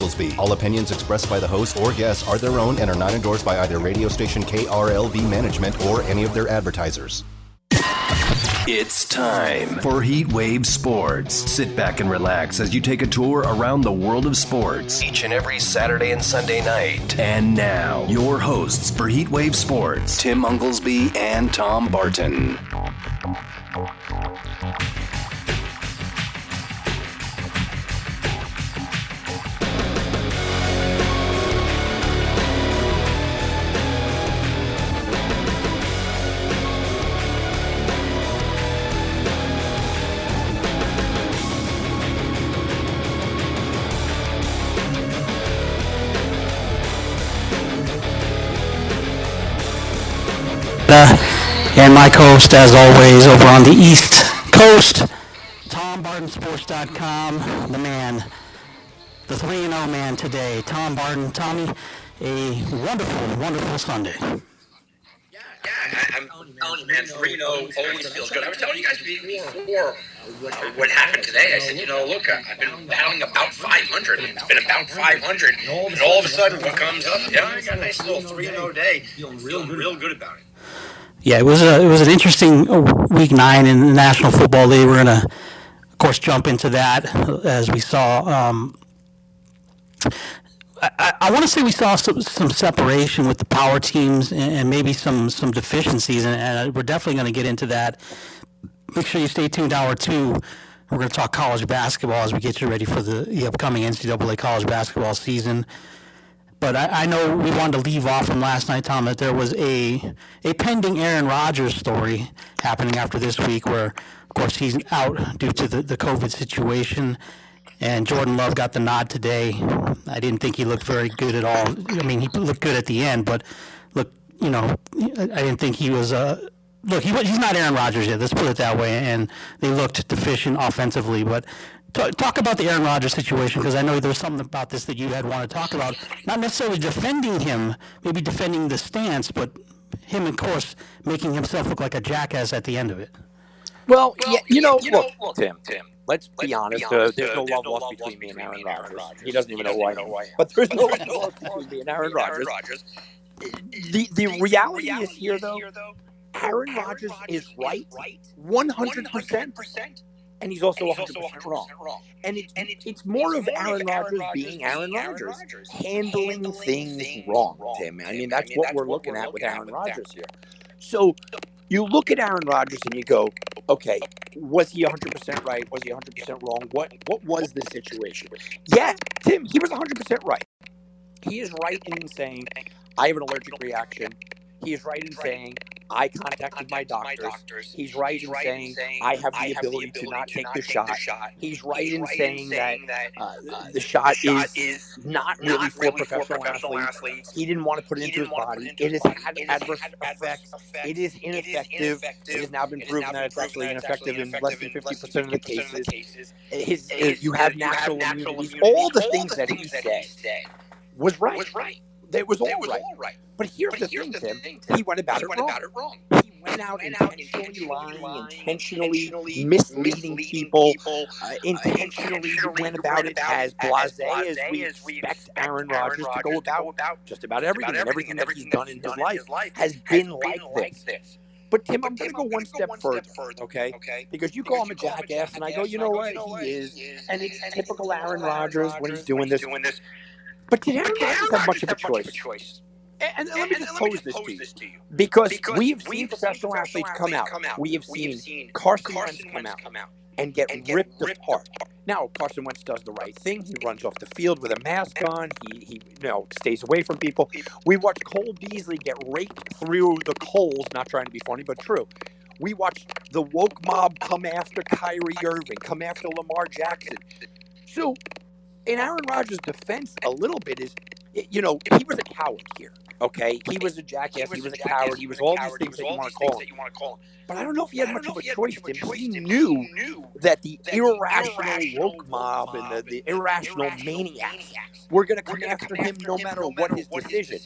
Oglesby. All opinions expressed by the host or guests are their own and are not endorsed by either radio station KRLV management or any of their advertisers. It's time for Heat Wave Sports. Sit back and relax as you take a tour around the world of sports each and every Saturday and Sunday night. And now, your hosts for Heat Wave Sports, Tim Unglesby and Tom Barton. My co-host, as always, over on the East Coast, TomBartonSports.com, the man, the 3-0 man today, Tom Barton. Tommy, a wonderful, wonderful Sunday. Yeah, I, I'm telling you, man, 3 0 always feels good. I was telling you guys before uh, what happened today. I said, you know, look, I- I've been battling about 500. It's been about 500. And all of a sudden, what comes up? Yeah, I got a nice little 3 0 day. Feeling real, real good about it. Yeah, it was a, it was an interesting uh, week nine in the National Football League. We're gonna, of course, jump into that uh, as we saw. Um, I, I, want to say we saw some, some separation with the power teams and, and maybe some some deficiencies, and, and we're definitely going to get into that. Make sure you stay tuned. Hour two, we're going to talk college basketball as we get you ready for the, the upcoming NCAA college basketball season. But I, I know we wanted to leave off from last night, Tom, that there was a a pending Aaron Rodgers story happening after this week, where of course he's out due to the, the COVID situation, and Jordan Love got the nod today. I didn't think he looked very good at all. I mean, he looked good at the end, but look, you know, I didn't think he was. Uh, look, he, he's not Aaron Rodgers yet. Let's put it that way. And they looked deficient offensively, but. Talk, talk about the Aaron Rodgers situation because I know there's something about this that you had wanted to talk about. Not necessarily defending him, maybe defending the stance, but him, of course, making himself look like a jackass at the end of it. Well, Well, yeah, you know, you know, look, look, Tim, Tim, let's let's be honest. be uh, honest, there's no there's love no lost love between me and Aaron Rodgers. Rodgers. He doesn't even know who I even am. know who I am. But there's no love lost between me and Aaron Rodgers. Rodgers. The, the reality is here, though, Aaron Aaron Rodgers is right right 100%, 100%, and he's also and he's 100% also wrong. 100% wrong. And it's, And it's, it's more it's of Aaron Rodgers being Aaron Rodgers, handling things wrong, Tim. I mean, that's what we're looking at with Aaron Rodgers here. So you look at Aaron Rodgers and you go, okay, was he 100% right? Was he 100% wrong? What what was the situation? Yeah, Tim, he was 100% right. He is right in saying, I have an allergic reaction. He is right in saying, I contacted my doctors. He's right in saying, I have the ability to not take the shot. He's right in saying that uh, the shot is not really for professional athletes. He didn't want to put it into his body. It has had adverse effects. It is ineffective. It has now been proven that it's actually ineffective in less than 50% of the cases. His, you have natural immunity. All the things that he said was right. It was all It was right. all right. But here's But the here's thing, the Tim. thing, Tim. He went about He it went wrong. about it wrong. He went out Went out intentionally lying, lying, intentionally intentionally misleading people, people, uh, intentionally went about it as blasé as we expect Aaron Rodgers to go about just about everything. And everything that he's done in his life has been like this. But Tim, I'm going to go one step further, okay? Okay. Because you call him a jackass, and I go, you know what? He is. And it's typical Aaron Rodgers when he's doing this. But did Aaron Rodgers have much of a choice? And, and let me just pose this to you. Because, we've seen professional athletes come out. We have seen Carson Wentz come out and get ripped apart. Now, Carson Wentz does the right thing. He runs off the field with a mask on. He, he you know, stays away from people. We watched Cole Beasley get raked through the coals, not trying to be funny, but true. We watched the woke mob come after Kyrie Irving, come after Lamar Jackson. So, in Aaron Rodgers' defense, a little bit is, you know, he was a coward here. Okay, he was a jackass. He was a coward. He was all these things that you want to call him. But I don't know if he had much of a choice. He knew that the irrational woke mob and the, the irrational maniacs were going to come after him no matter what his decision.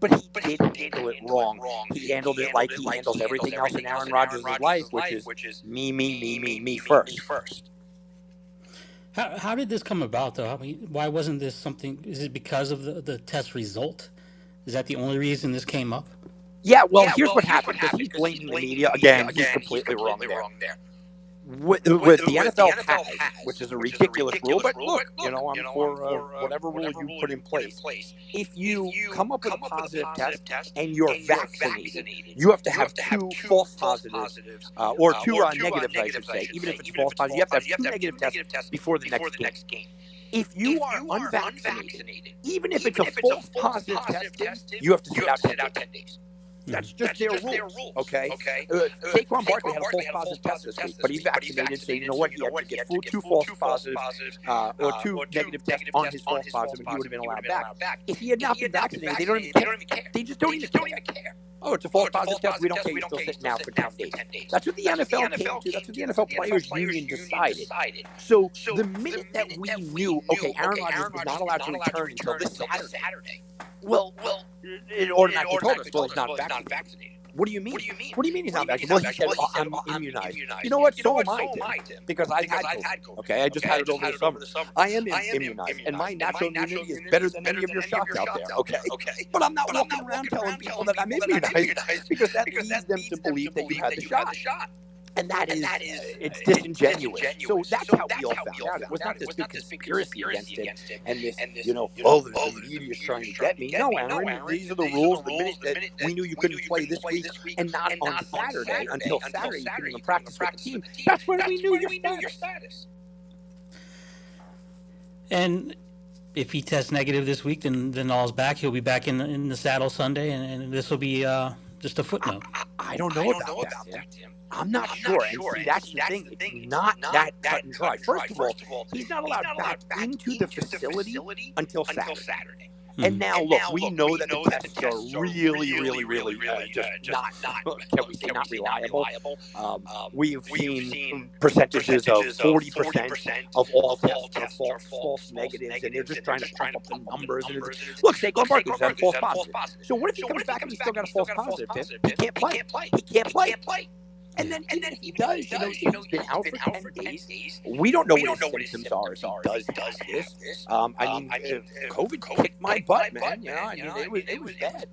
But he did handle it wrong. He handled it like he handles everything else in Aaron Rodgers' life, which is me, me, me, me, me first. How, how did this come about, though? I mean, why wasn't this something? Is it because of the, the test result? Is that the only reason this came up? Yeah, well, yeah, here's, well, what here's happened because he's blaming the media again. He's completely, he's completely wrong, there. Wrong there with, with, with the, NFL, the NFL has, which is a ridiculous, is a ridiculous rule, but look, you know, I'm for, uh, uh, whatever, rule you put in place. If you, come up with a positive, test, and you're, vaccinated, you have to have, two, false positives, uh, or uh, two, negative, I should say. Even if it's false positive, you have to have two negative tests before the next game. If you, are, unvaccinated, even if it's a false positive test, you have to sit out 10 days. That's just, That's their, just rules, their, rules, Okay. Okay. Uh, uh, Saquon Barkley had a false positive test this week, but he's vaccinated, so you know what? He had to get full, two false positives uh, or uh, two negative tests on his false positive, and he would have been allowed back. If he had not been vaccinated, they don't even care. They just don't even care. Oh, oh, it's a false positive test. We don't care. You're still sitting now for 10 days. That's what the NFL came to. That's what the NFL Players Union decided. decided. So so the minute that we knew, okay, Aaron Rodgers was not allowed to return until this Saturday. Well, well, it automatically told us, well, he's not vaccinated. What do you mean? What do you mean? What do you mean he's not vaccinated? Well, he said, well, I'm, I'm immunized. immunized. You know what? So, am I, Tim. Because I've had COVID. Okay, I just had it over the summer. I am immunized, and my natural immunity is better than any of your shots out there. Okay, okay. But I'm not walking around telling people that I'm immunized because that leads them to believe that you had the shot. And that, and is, that is uh, it's disingenuous. disingenuous. So that's so how that's we all found out. It was not this big conspiracy against it? and this, and this you know, oh, the, the media is trying to get me. No, Aaron, these are the rules. The minute that we knew you couldn't play this week, and not on Saturday until Saturday, you couldn't practice with the team. That's when we knew your status. And if he tests negative this week, then then all's back. He'll be back in in the saddle Sunday, and, and this will be uh, just a footnote. I, I, I don't know, I about, that, that, Tim. I'm not I'm sure. Not sure. And see, that's, and the, thing. It's, it's not, not that cut and dry. First, of all, he's not allowed, he's not back, into, into the facility, facility until, Saturday. Until Saturday. Mm-hmm. And now, and look, now, we look, know we that know the tests, tests are really, really, really, really, uh, just, uh, just not, not, can we say, not reliable. reliable. Um, um, we've, we've seen percentages of 40% of all tests are false, false negatives, and they're just trying to pump up the numbers. And look, Saquon Barkley's had a false positive. So what if he comes back and he's still got a false positive? He can't play. He can't play. And then, and then he does. You know, he's been out for ten days. We don't know what his symptoms are. He does does this. Um, I um, mean, uh, COVID kicked my butt, man. You know, I mean, it was it was bad.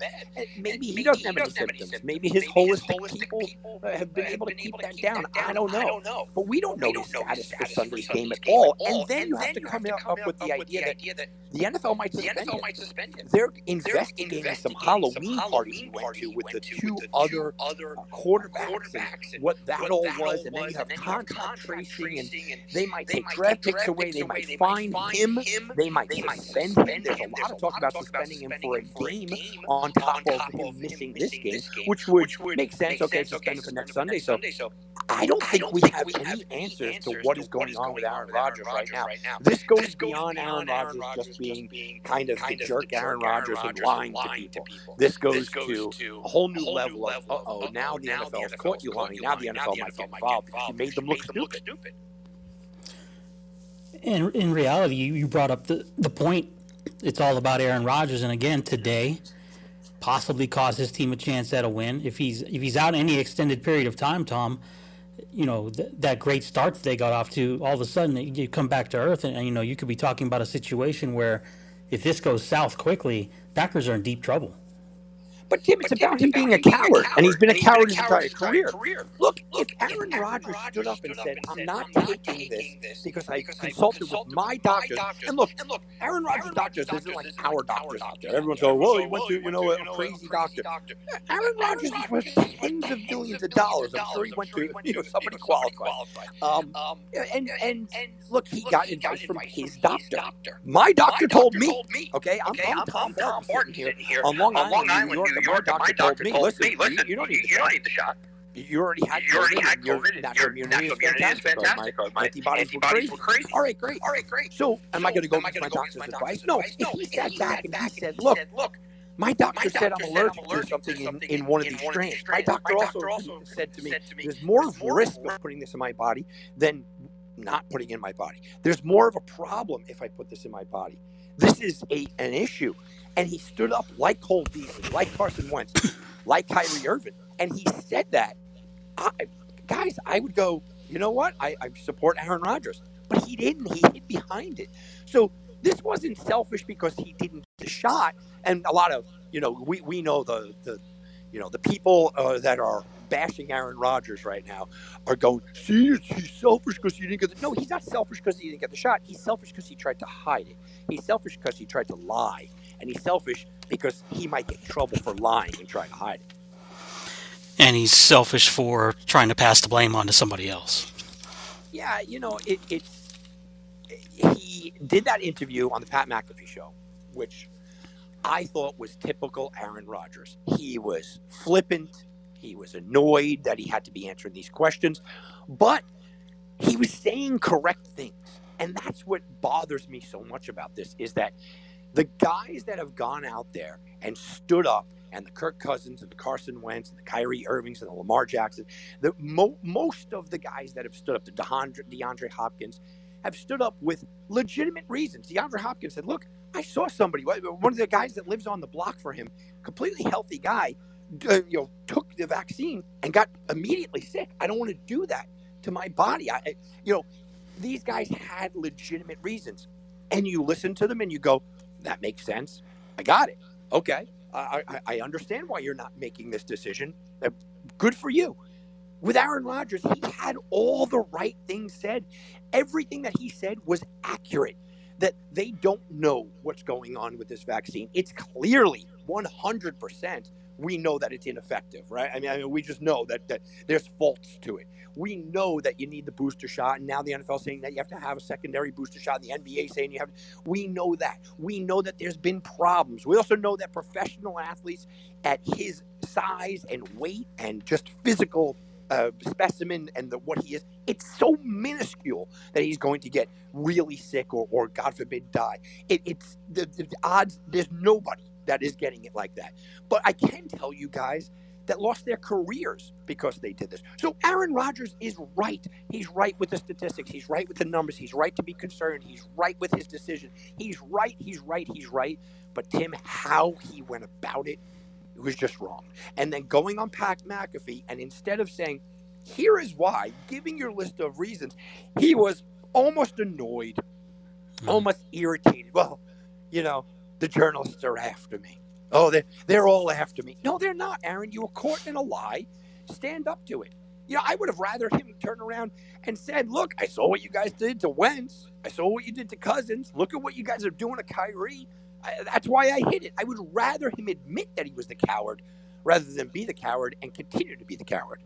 Maybe he doesn't have any symptoms. Maybe his holistic people have been able to keep that down. I don't know. But we don't know the status for Sunday's game at all. And then you have to come up with the idea that the NFL might suspend him. They're investigating some Halloween parties he went to with the two other quarterbacks what that what all that was, and then you have contact tracing, and they might take draft picks away, they might find him, they might suspend him. There's a lot of talk about suspending him for a game on top of him missing this game, which would make sense. Okay, suspend him for next Sunday. So I don't think we have any answers to what is going on with Aaron Rodgers right now. This goes beyond Aaron Rodgers just being kind of the jerk Aaron Rodgers and lying to people. This goes to a whole new level of, oh, now the NFL has caught you lying now the NFL might get involved. He made them look stupid. In, in reality, you, you brought up the, the point. It's all about Aaron Rodgers, and again today, possibly cost his team a chance at a win. If he's if he's out any extended period of time, Tom, you know th- that great start that they got off to, all of a sudden you come back to earth, and, and you know you could be talking about a situation where if this goes south quickly, Packers are in deep trouble. But Tim, it's but about him being a coward, and he's been a coward his entire career. career. Look, if Aaron Rodgers stood up and said, "I'm not taking this because I consulted with my doctors," and look, look, Aaron Rodgers' doctors isn't like our doctors out there. Everyone's going, "Well, he went to you know a crazy doctor." Aaron Rodgers is worth tens of millions of dollars. I'm sure he went to you know somebody qualified. Um, and and look, he got advice from his doctor. My doctor told me. Okay, I'm Tom Barton here on Long Island, New York. York, my doctor, doctor told me, listen, me, listen, you, don't need, you don't need the shot. You already had you already had COVID. Natural immunity, natural immunity is fantastic. My, my antibodies, antibodies were, crazy. All right, great. All right, great. So, am I going to go with my doctor's advice? No. If he sat back and he said, "Look, look, my doctor, said I'm allergic, to something in, in one of these strains. My doctor, also, said to me, there's more of risk of putting this in my body than not putting in my body. There's more of a problem if I put this in my body. This is a an issue. And he stood up like Cole Beasley, like Carson Wentz, like Kyrie Irving. And he said that. I, guys, I would go, you know what? I, I support Aaron Rodgers. but he didn't. He hid behind it. So this wasn't selfish because he didn't get the shot. And a lot of you know we, we know the the you know the people uh, that are bashing Aaron Rodgers right now are going, see, he's selfish because he didn't get the. No, he's not selfish because he didn't get the shot. He's selfish because he tried to hide it. He's selfish because he tried to lie. And he's selfish because he might get in trouble for lying and trying to hide it. And he's selfish for trying to pass the blame on to somebody else. Yeah, you know, it, it's. He did that interview on the Pat McAfee show, which I thought was typical Aaron Rodgers. He was flippant. He was annoyed that he had to be answering these questions, but he was saying correct things. And that's what bothers me so much about this is that the guys that have gone out there and stood up and the Kirk Cousins and the Carson Wentz and the Kyrie Irvings and the Lamar Jackson, the mo- most of the guys that have stood up, the DeAndre, DeAndre Hopkins, have stood up with legitimate reasons. DeAndre Hopkins said, "Look, I saw somebody, one of the guys that lives on the block for him, completely healthy guy, uh, you know, took the vaccine and got immediately sick. I don't want to do that to my body. I, you know, these guys had legitimate reasons, and you listen to them and you go, that makes sense. I got it. Okay, I, I, I understand why you're not making this decision. Uh, good for you. With Aaron Rodgers, he had all the right things said. Everything that he said was accurate. That they don't know what's going on with this vaccine. It's clearly 100% we know that it's ineffective, right? I mean, I mean, we just know that that there's faults to it. We know that you need the booster shot, and now the NFL saying that you have to have a secondary booster shot, the NBA saying you have. We know that. We know that there's been problems. We also know that professional athletes at his size and weight and just physical uh, specimen and the, what he is, it's so minuscule that he's going to get really sick or, or God forbid, die. It, it's the, the odds. There's nobody that is getting it like that. But I can tell you guys that lost their careers because they did this. So Aaron Rodgers is right. He's right with the statistics. He's right with the numbers. He's right to be concerned. He's right with his decision. He's right. He's right. He's right. But Tim, how he went about it, it was just wrong. And then going on Pat McAfee, and instead of saying, here is why, giving your list of reasons, he was almost annoyed, mm-hmm. almost irritated. Well, you know, the journalists are after me. Oh, they're, they're all after me. No, they're not, Aaron. You were caught in a lie. Stand up to it. You know, I would have rather him turn around and said, Look, I saw what you guys did to Wentz. I saw what you did to Cousins. Look at what you guys are doing to Kyrie. I, that's why I hit it. I would rather him admit that he was the coward rather than be the coward and continue to be the coward.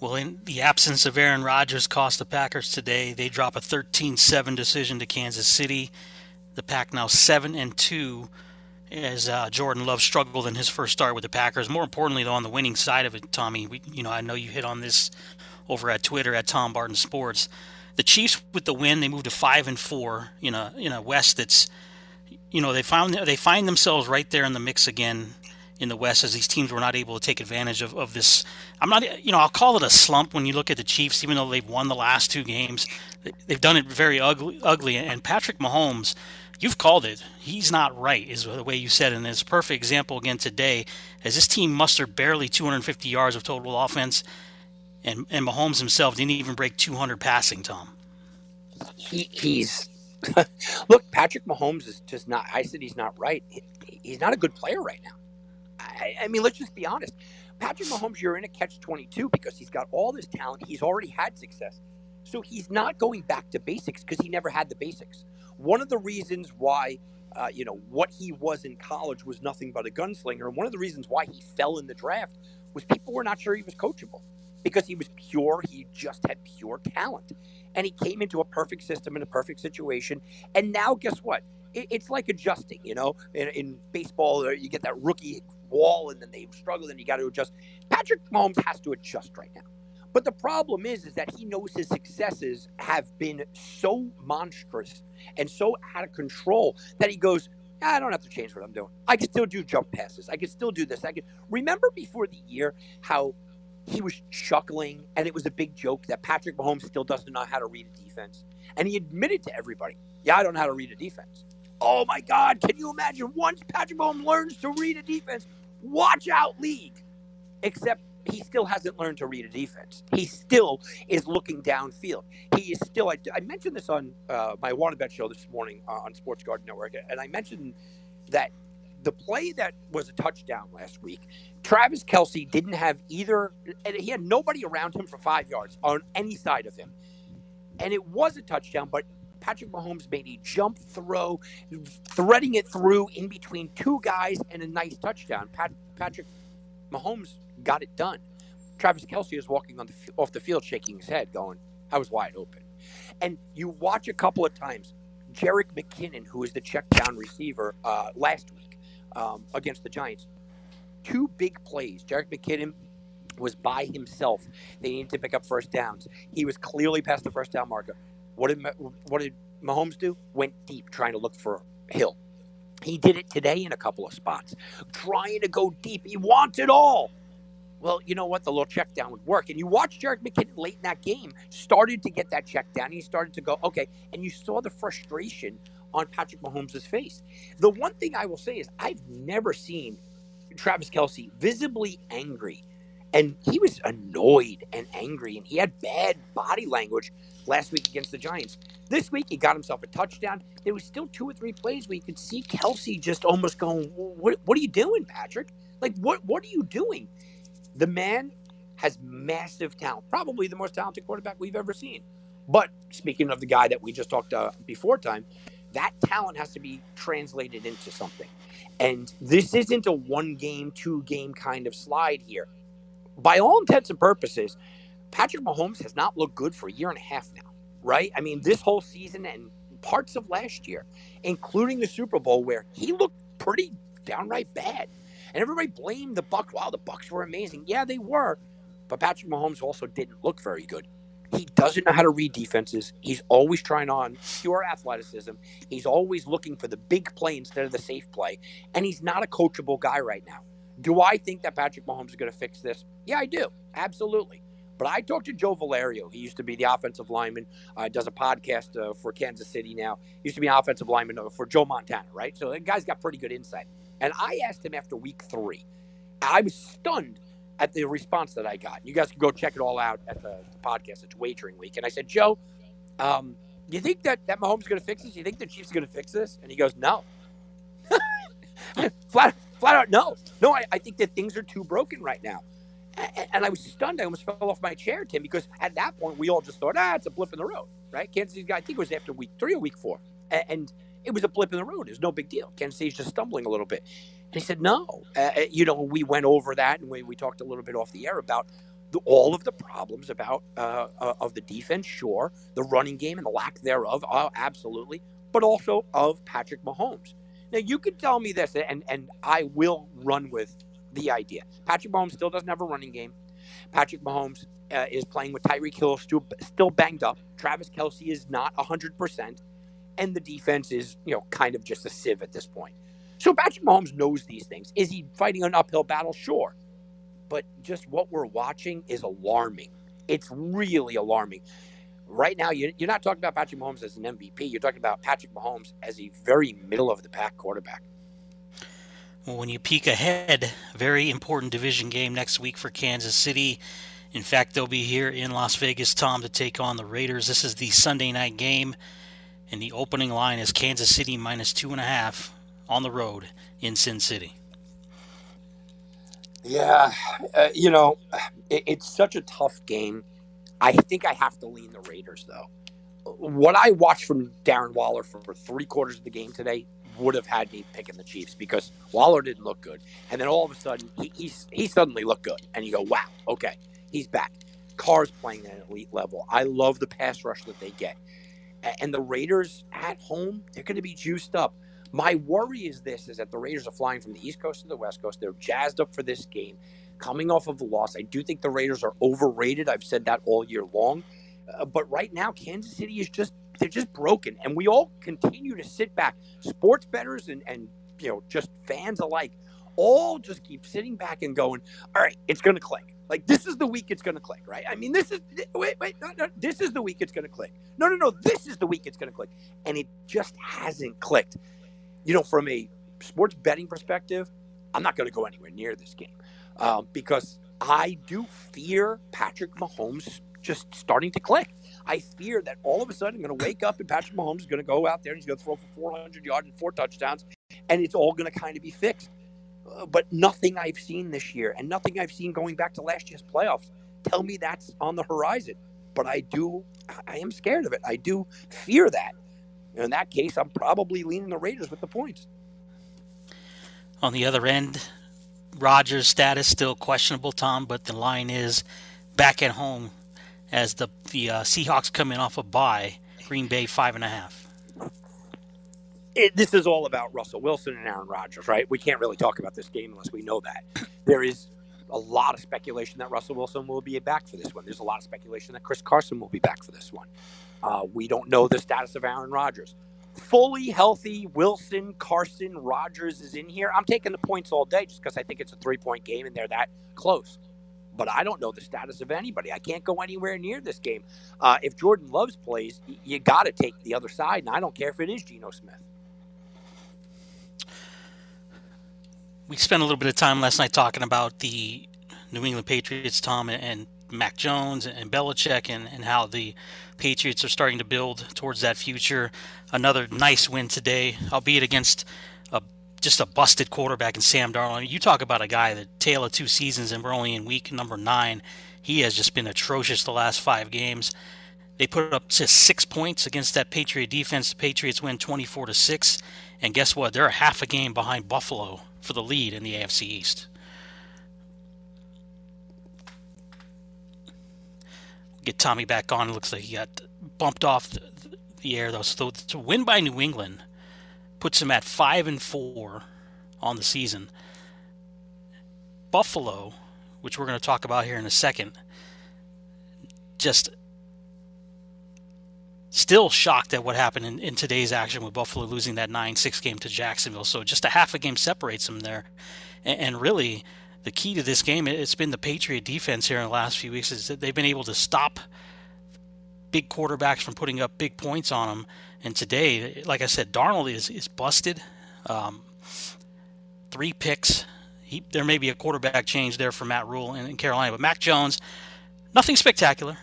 Well, in the absence of Aaron Rodgers cost the Packers today. They drop a 13-7 decision to Kansas City the pack now seven and two as uh, Jordan Love struggled in his first start with the Packers. More importantly, though, on the winning side of it, Tommy, we, you know, I know you hit on this over at Twitter at Tom Barton Sports. The Chiefs with the win, they moved to five and four in a in a West that's, you know, they found they find themselves right there in the mix again in the West as these teams were not able to take advantage of, of this. I'm not, you know, I'll call it a slump when you look at the Chiefs, even though they've won the last two games. They've done it very ugly, ugly. And Patrick Mahomes, you've called it. He's not right, is the way you said it. And it's a perfect example again today, as this team mustered barely 250 yards of total offense, and, and Mahomes himself didn't even break 200 passing, Tom. He, he's. Look, Patrick Mahomes is just not. I said he's not right. he's not a good player right now. I, I mean, let's just be honest. Patrick Mahomes, you're in a catch 22 because he's got all this talent. He's already had success. So he's not going back to basics because he never had the basics. One of the reasons why, uh, you know, what he was in college was nothing but a gunslinger. And one of the reasons why he fell in the draft was people were not sure he was coachable because he was pure. He just had pure talent. And he came into a perfect system in a perfect situation. And now, guess what? it's like adjusting, you know, in, in baseball, you get that rookie wall and then they struggle and you got to adjust. Patrick Mahomes has to adjust right now. But the problem is, is that he knows his successes have been so monstrous and so out of control that he goes, ah, I don't have to change what I'm doing. I can still do jump passes. I can still do this. I can remember before the year how he was chuckling and it was a big joke that Patrick Mahomes still doesn't know how to read a defense. And he admitted to everybody, yeah, I don't know how to read a defense. Oh my God, can you imagine once Patrick Mahomes learns to read a defense, watch out league. Except he still hasn't learned to read a defense. He still is looking downfield. He is still. I, I mentioned this on uh, my WaterBet show this morning uh, on Sports Garden Network, and I mentioned that the play that was a touchdown last week, Travis Kelce didn't have either, he had nobody around him for five yards on any side of him, and it was a touchdown, but. Patrick Mahomes made a jump throw, threading it through in between two guys and a nice touchdown. Pat, Patrick Mahomes got it done. Travis Kelce is walking on the, off the field shaking his head, going, I was wide open. And you watch a couple of times, Jerick McKinnon, who is the check down receiver uh, last week um, against the Giants, two big plays. Jerick McKinnon was by himself. They needed to pick up first downs. He was clearly past the first down marker. What did what did Mahomes do? Went deep trying to look for Hill. He did it today in a couple of spots, trying to go deep. He wants it all. Well, you know what? The little check down would work. And you watched Jerick McKinnon late in that game, started to get that check down. He started to go, okay. And you saw the frustration on Patrick Mahomes' face. The one thing I will say is I've never seen Travis Kelce visibly angry. And he was annoyed and angry, and he had bad body language last week against the Giants. This week, he got himself a touchdown. There was still two or three plays where you could see Kelce just almost going, "What? What are you doing, Patrick? Like, what? What are you doing?" The man has massive talent, probably the most talented quarterback we've ever seen. But speaking of the guy that we just talked uh, before time, that talent has to be translated into something. And this isn't a one game, two game kind of slide here. By all intents and purposes, Patrick Mahomes has not looked good for a year and a half now right? I mean, this whole season and parts of last year, including the Super Bowl, where he looked pretty downright bad. And everybody blamed the Bucks. Wow, the Bucks were amazing. Yeah, they were. But Patrick Mahomes also didn't look very good. He doesn't know how to read defenses. He's always trying on pure athleticism. He's always looking for the big play instead of the safe play. And he's not a coachable guy right now. Do I think that Patrick Mahomes is going to fix this? Yeah, I do. Absolutely. But I talked to Joe Valerio. He used to be the offensive lineman, uh, does a podcast uh, for Kansas City now. He used to be an offensive lineman uh, for Joe Montana, right? So the guy's got pretty good insight. And I asked him after week three. I was stunned at the response that I got. You guys can go check it all out at the, the podcast. It's wagering week. And I said, Joe, um, you think that, that Mahomes is going to fix this? You think the Chiefs are going to fix this? And he goes, no. flat, flat out, no. No, I, I think that things are too broken right now. And I was stunned. I almost fell off my chair, Tim, because at that point we all just thought, ah, it's a blip in the road, right? Kansas City, I think it was after week three or week four, and it was a blip in the road. It was no big deal. Kansas City's just stumbling a little bit. And he said, no. Uh, you know, we went over that, and we, we talked a little bit off the air about the, all of the problems about uh, uh, of the defense, sure, the running game and the lack thereof, uh, absolutely, but also of Patrick Mahomes. Now you could tell me this, and and I will run with the idea. Patrick Mahomes still doesn't have a running game. Patrick Mahomes uh, is playing with Tyreek Hill still, still banged up. Travis Kelce is not 100%. And the defense is, you know, kind of just a sieve at this point. So Patrick Mahomes knows these things. Is he fighting an uphill battle? Sure. But just what we're watching is alarming. It's really alarming. Right now, you're not talking about Patrick Mahomes as an MVP. You're talking about Patrick Mahomes as a very middle of the pack quarterback. Well, when you peek ahead, very important division game next week for Kansas City. In fact, they'll be here in Las Vegas, Tom, to take on the Raiders. This is the Sunday night game, and the opening line is Kansas City minus two and a half on the road in Sin City. Yeah, uh, you know, it, it's such a tough game. I think I have to lean the Raiders, though. What I watched from Darren Waller for, for three quarters of the game today would have had me picking the Chiefs because Waller didn't look good, and then all of a sudden he he's, he suddenly looked good, and you go, wow, okay, he's back. Carr's playing at an elite level. I love the pass rush that they get, and the Raiders at home they're going to be juiced up. My worry is this: is that the Raiders are flying from the East Coast to the West Coast. They're jazzed up for this game, coming off of a loss. I do think the Raiders are overrated. I've said that all year long. Uh, but right now, Kansas City is just they're just broken. And we all continue to sit back, sports bettors and, and you know, just fans alike, all just keep sitting back and going, all right, it's going to click. Like this is the week it's going to click, right? I mean, this is wait, wait, no, no, this is the week it's going to click. No, no, no, this is the week it's going to click, and it just hasn't clicked. You know, from a sports betting perspective, I'm not going to go anywhere near this game um, because I do fear Patrick Mahomes just starting to click. I fear that all of a sudden I'm going to wake up and Patrick Mahomes is going to go out there and he's going to throw for 400 yards and four touchdowns, and it's all going to kind of be fixed. Uh, but nothing I've seen this year and nothing I've seen going back to last year's playoffs tell me that's on the horizon. But I do, I am scared of it. I do fear that. In that case, I'm probably leaning the Raiders with the points. On the other end, Rodgers' status still questionable, Tom, but the line is back at home as the the uh, Seahawks come in off a bye. Green Bay five and a half. It, this is all about Russell Wilson and Aaron Rodgers, right? We can't really talk about this game unless we know that. There is a lot of speculation that Russell Wilson will be back for this one. There's a lot of speculation that Chris Carson will be back for this one. Uh, we don't know the status of Aaron Rodgers. Fully healthy Wilson, Carson, Rodgers is in here. I'm taking the points all day just because I think it's a three point game and they're that close but I don't know the status of anybody. I can't go anywhere near this game. Uh, if Jordan Loves plays, you got to take the other side, and I don't care if it is Geno Smith. We spent a little bit of time last night talking about the New England Patriots, Tom, and Mac Jones and Belichick, and, and how the Patriots are starting to build towards that future. Another nice win today, albeit against just a busted quarterback in Sam Darnold. You talk about a guy that tail of two seasons, and we're only in week number nine. He has just been atrocious the last five games. They put up just six points against that Patriot defense. The Patriots win 24 to six, and guess what? They're a half a game behind Buffalo for the lead in the AFC East. Get Tommy back on. It looks like he got bumped off the, the air though. So to win by New England puts them at five and four on the season. Buffalo, which we're going to talk about here in a second, just still shocked at what happened in, in today's action with Buffalo losing that 9 6 game to Jacksonville. So just a half a game separates them there. And, and really, the key to this game, it's been the Patriot defense here in the last few weeks, is that they've been able to stop big quarterbacks from putting up big points on them. And today, like I said, Darnold is is busted. Um, three picks. He, there may be a quarterback change there for Matt Rhule in, in Carolina, but Mac Jones, nothing spectacular.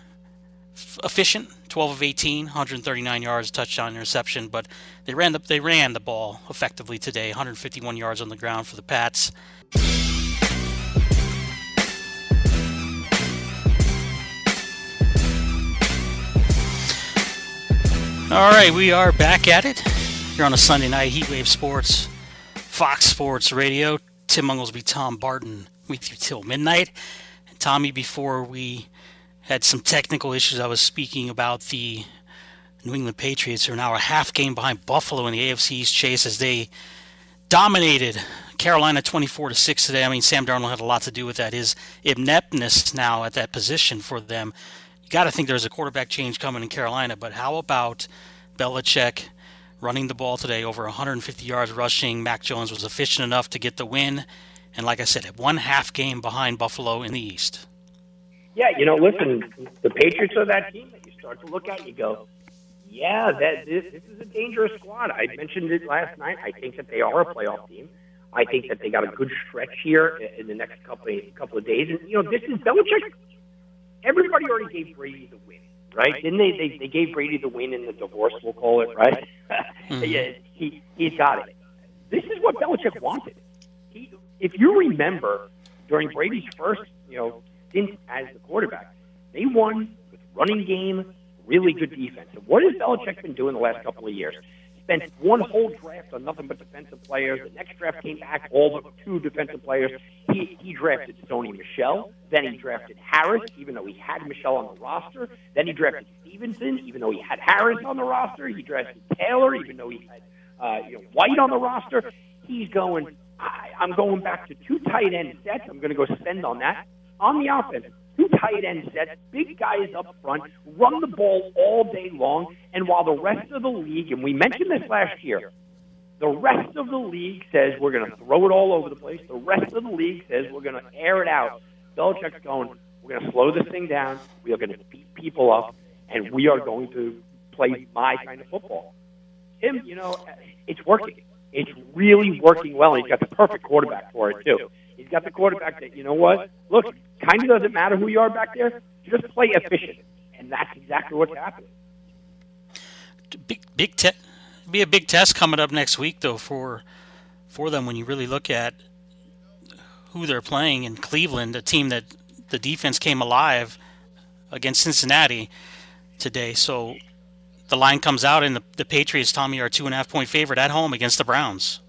F- efficient, 12 of 18, 139 yards, touchdown, interception. But they ran the they ran the ball effectively today, 151 yards on the ground for the Pats. All right, we are back at it here on a Sunday night. Heatwave Sports, Fox Sports Radio. Tim Unglesby, Tom Barton with you till midnight. And Tommy, before we had some technical issues, I was speaking about the New England Patriots who are now a half game behind Buffalo in the AFC's chase as they dominated Carolina 24 to 6 today. I mean, Sam Darnold had a lot to do with that. His ineptness now at that position for them got to think there's a quarterback change coming in Carolina, but how about Belichick running the ball today over 150 yards rushing? Mac Jones was efficient enough to get the win. And like I said, one half game behind Buffalo in the East. Yeah, you know, listen, the Patriots are that team that you start to look at, you go, yeah, that this, this is a dangerous squad. I mentioned it last night. I think that they are a playoff team. I think that they got a good stretch here in the next couple of, couple of days. And, you know, this is Belichick everybody already gave Brady the win, right? Didn't they? They, they gave Brady the win in the divorce, we'll call it, right? mm-hmm. yeah, he he's got it. This is what Belichick wanted. He, if you remember, during Brady's first, you know, stint as the quarterback, they won with running game, really good defense. And what has Belichick been doing the last couple of years? Spent one whole draft on nothing but defensive players. The next draft came back, all but two defensive players. He, he drafted Sony Michel. Then he drafted Harris, even though he had Michel on the roster. Then he drafted Stevenson, even though he had Harris on the roster. He drafted Taylor, even though he had uh, you know, White on the roster. He's going, I, I'm going back to two tight end sets. I'm going to go spend on that. On the offense, two tight end sets, big guys up front, run the ball all day long. And while the rest of the league, and we mentioned this last year, the rest of the league says we're going to throw it all over the place. The rest of the league says we're going to air it out. Belichick's going, we're going to slow this thing down. We are going to beat people up, and we are going to play my kind of football. Tim, you know, it's working. It's really working well, and he's got the perfect quarterback for it, too. He's got the quarterback that you know what? Look, kind of doesn't matter who you are back there. Just play efficient, and that's exactly what's happening. Big, big te- be a big test coming up next week, though, for for them when you really look at who they're playing in Cleveland, a team that the defense came alive against Cincinnati today. So the line comes out, and the, the Patriots, Tommy, are two and a half point favorite at home against the Browns.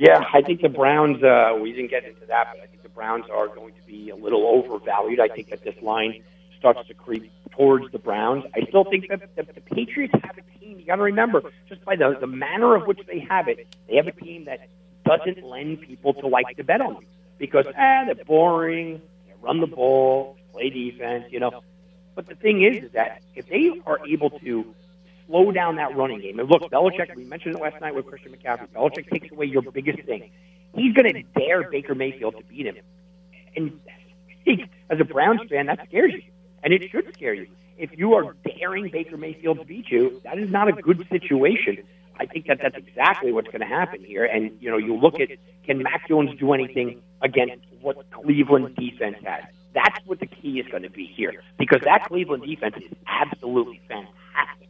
Yeah, I think the Browns. Uh, we didn't get into that, but I think the Browns are going to be a little overvalued. I think that this line starts to creep towards the Browns. I still think that the, the Patriots have a team. You got to remember, just by the the manner of which they have it, they have a team that doesn't lend people to like to bet on them because ah, they're boring. They run the ball, play defense, you know. But the thing is, is that if they are able to slow down that running game, and look, Belichick, we mentioned it last night with Christian McCaffrey. Belichick takes away your biggest thing. He's going to dare Baker Mayfield to beat him, and as a Browns fan, that scares you, and it should scare you. If you are daring Baker Mayfield to beat you, that is not a good situation. I think that that's exactly what's going to happen here. And you know, you look at can Mac Jones do anything against what Cleveland defense has? That's what the key is going to be here because that Cleveland defense is absolutely fantastic.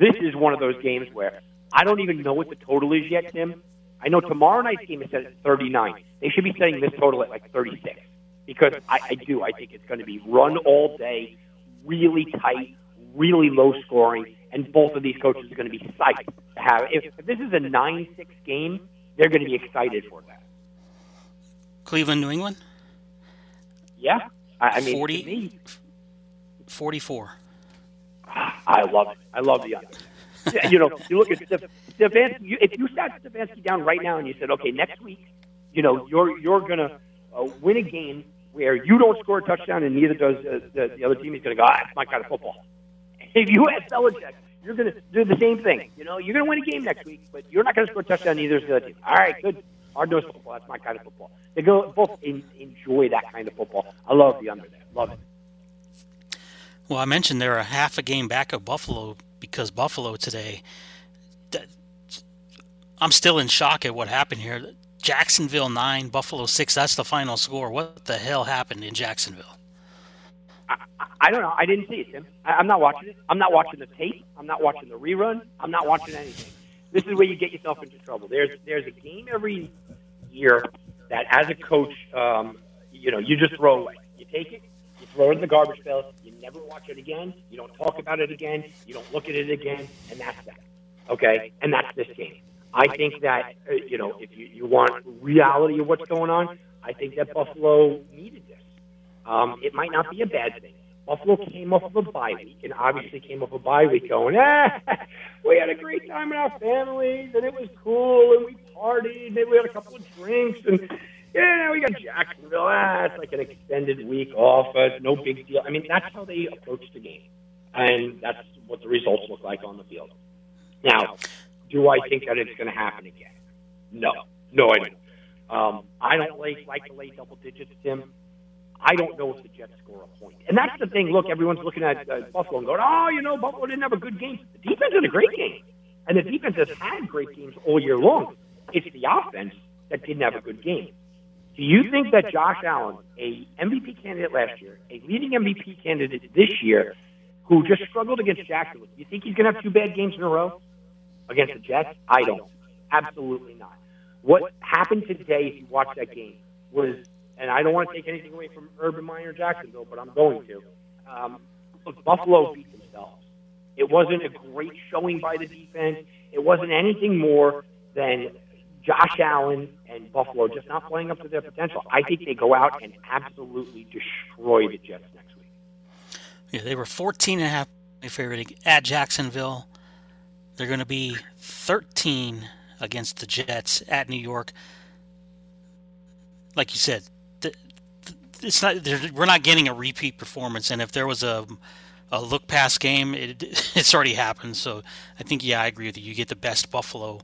This is one of those games where I don't even know what the total is yet, Tim. I know tomorrow night's game is set at 39. They should be setting this total at like 36 because I, I do. I think it's going to be run all day, really tight, really low scoring, and both of these coaches are going to be psyched to have. If, if this is a nine-six game, they're going to be excited for that. Cleveland, New England. Yeah, I, I mean, 40, me, 44. I love it. I love the under. you know, you look at the, Stefanski. You, if you sat Stefanski down right now and you said, okay, next week, you know, you're you're gonna uh, win a game where you don't score a touchdown and neither does uh, the, the other team. He's gonna go, ah, my kind of football. If you ask Belichick, you're to do the same thing. You know, you're to win a game next week, but you're not to score a touchdown either of the other team. All right, good. Hard nosed football. That's my kind of football. They go both in, enjoy that kind of football. I love the under there. Love it. Well, I mentioned they're a half a game back of Buffalo because Buffalo today. I'm still in shock at what happened here. Jacksonville nine, Buffalo six. That's the final score. What the hell happened in Jacksonville? I, I don't know. I didn't see it, Tim. I, I'm not watching it. I'm not watching the tape. I'm not watching the rerun. I'm not watching anything. This is where you get yourself into trouble. There's there's a game every year that, as a coach, um, you know, you just throw away. You take it, throw it in the garbage pail. You never watch it again. You don't talk about it again. You don't look at it again, and that's that. Okay, and that's this game. I think that uh, you know, if you, you want reality of what's going on, I think that Buffalo needed this. Um, it might not be a bad thing. Buffalo came off of a bye week, and obviously came off a bye week going, ah, we had a great time with our families, and it was cool, and we partied, and we had a couple of drinks, and yeah, we got Jacksonville. Ah, it's like an extended week off. Uh, no big deal. I mean, that's how they approach the game, and that's what the results look like on the field. Now, do I think that it's going to happen again? No, no, I don't. Um, I don't like like to lay double digits, Tim. I don't know if the Jets score a point. And that's the thing. Look, everyone's looking at uh, Buffalo and going, oh, you know, Buffalo didn't have a good game. The defense had a great game. And the defense has had great games all year long. It's the offense that didn't have a good game. Do you think that Josh Allen, a MVP candidate last year, a leading MVP candidate this year, who just struggled against Jacksonville, do you think he's going to have two bad games in a row against the Jets? I don't. Absolutely not. What happened today, if you watch that game, was and I don't want to take anything away from Urban Meyer Jacksonville, but I'm going to. Um, look, Buffalo beat themselves. It wasn't a great showing by the defense. It wasn't anything more than Josh Allen and Buffalo just not playing up to their potential. I think they go out and absolutely destroy the Jets next week. Yeah, they were 14 and a half favorite at Jacksonville. They're going to be 13 against the Jets at New York. Like you said, it's not we're not getting a repeat performance and if there was a a look past game it, it's already happened so i think yeah i agree with you you get the best buffalo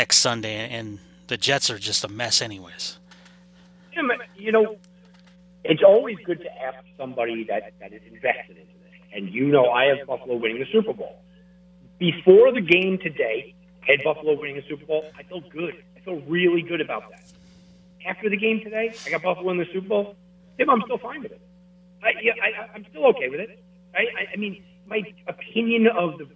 next sunday and the jets are just a mess anyways you know it's always good to ask somebody that, that is invested into this and you know i have buffalo winning the super bowl before the game today had buffalo winning the super bowl i feel good i feel really good about that after the game today, I got Buffalo in the Super Bowl. Tim, I'm still fine with it. I, yeah, I, I'm still okay with it. Right? I, I mean, my opinion of the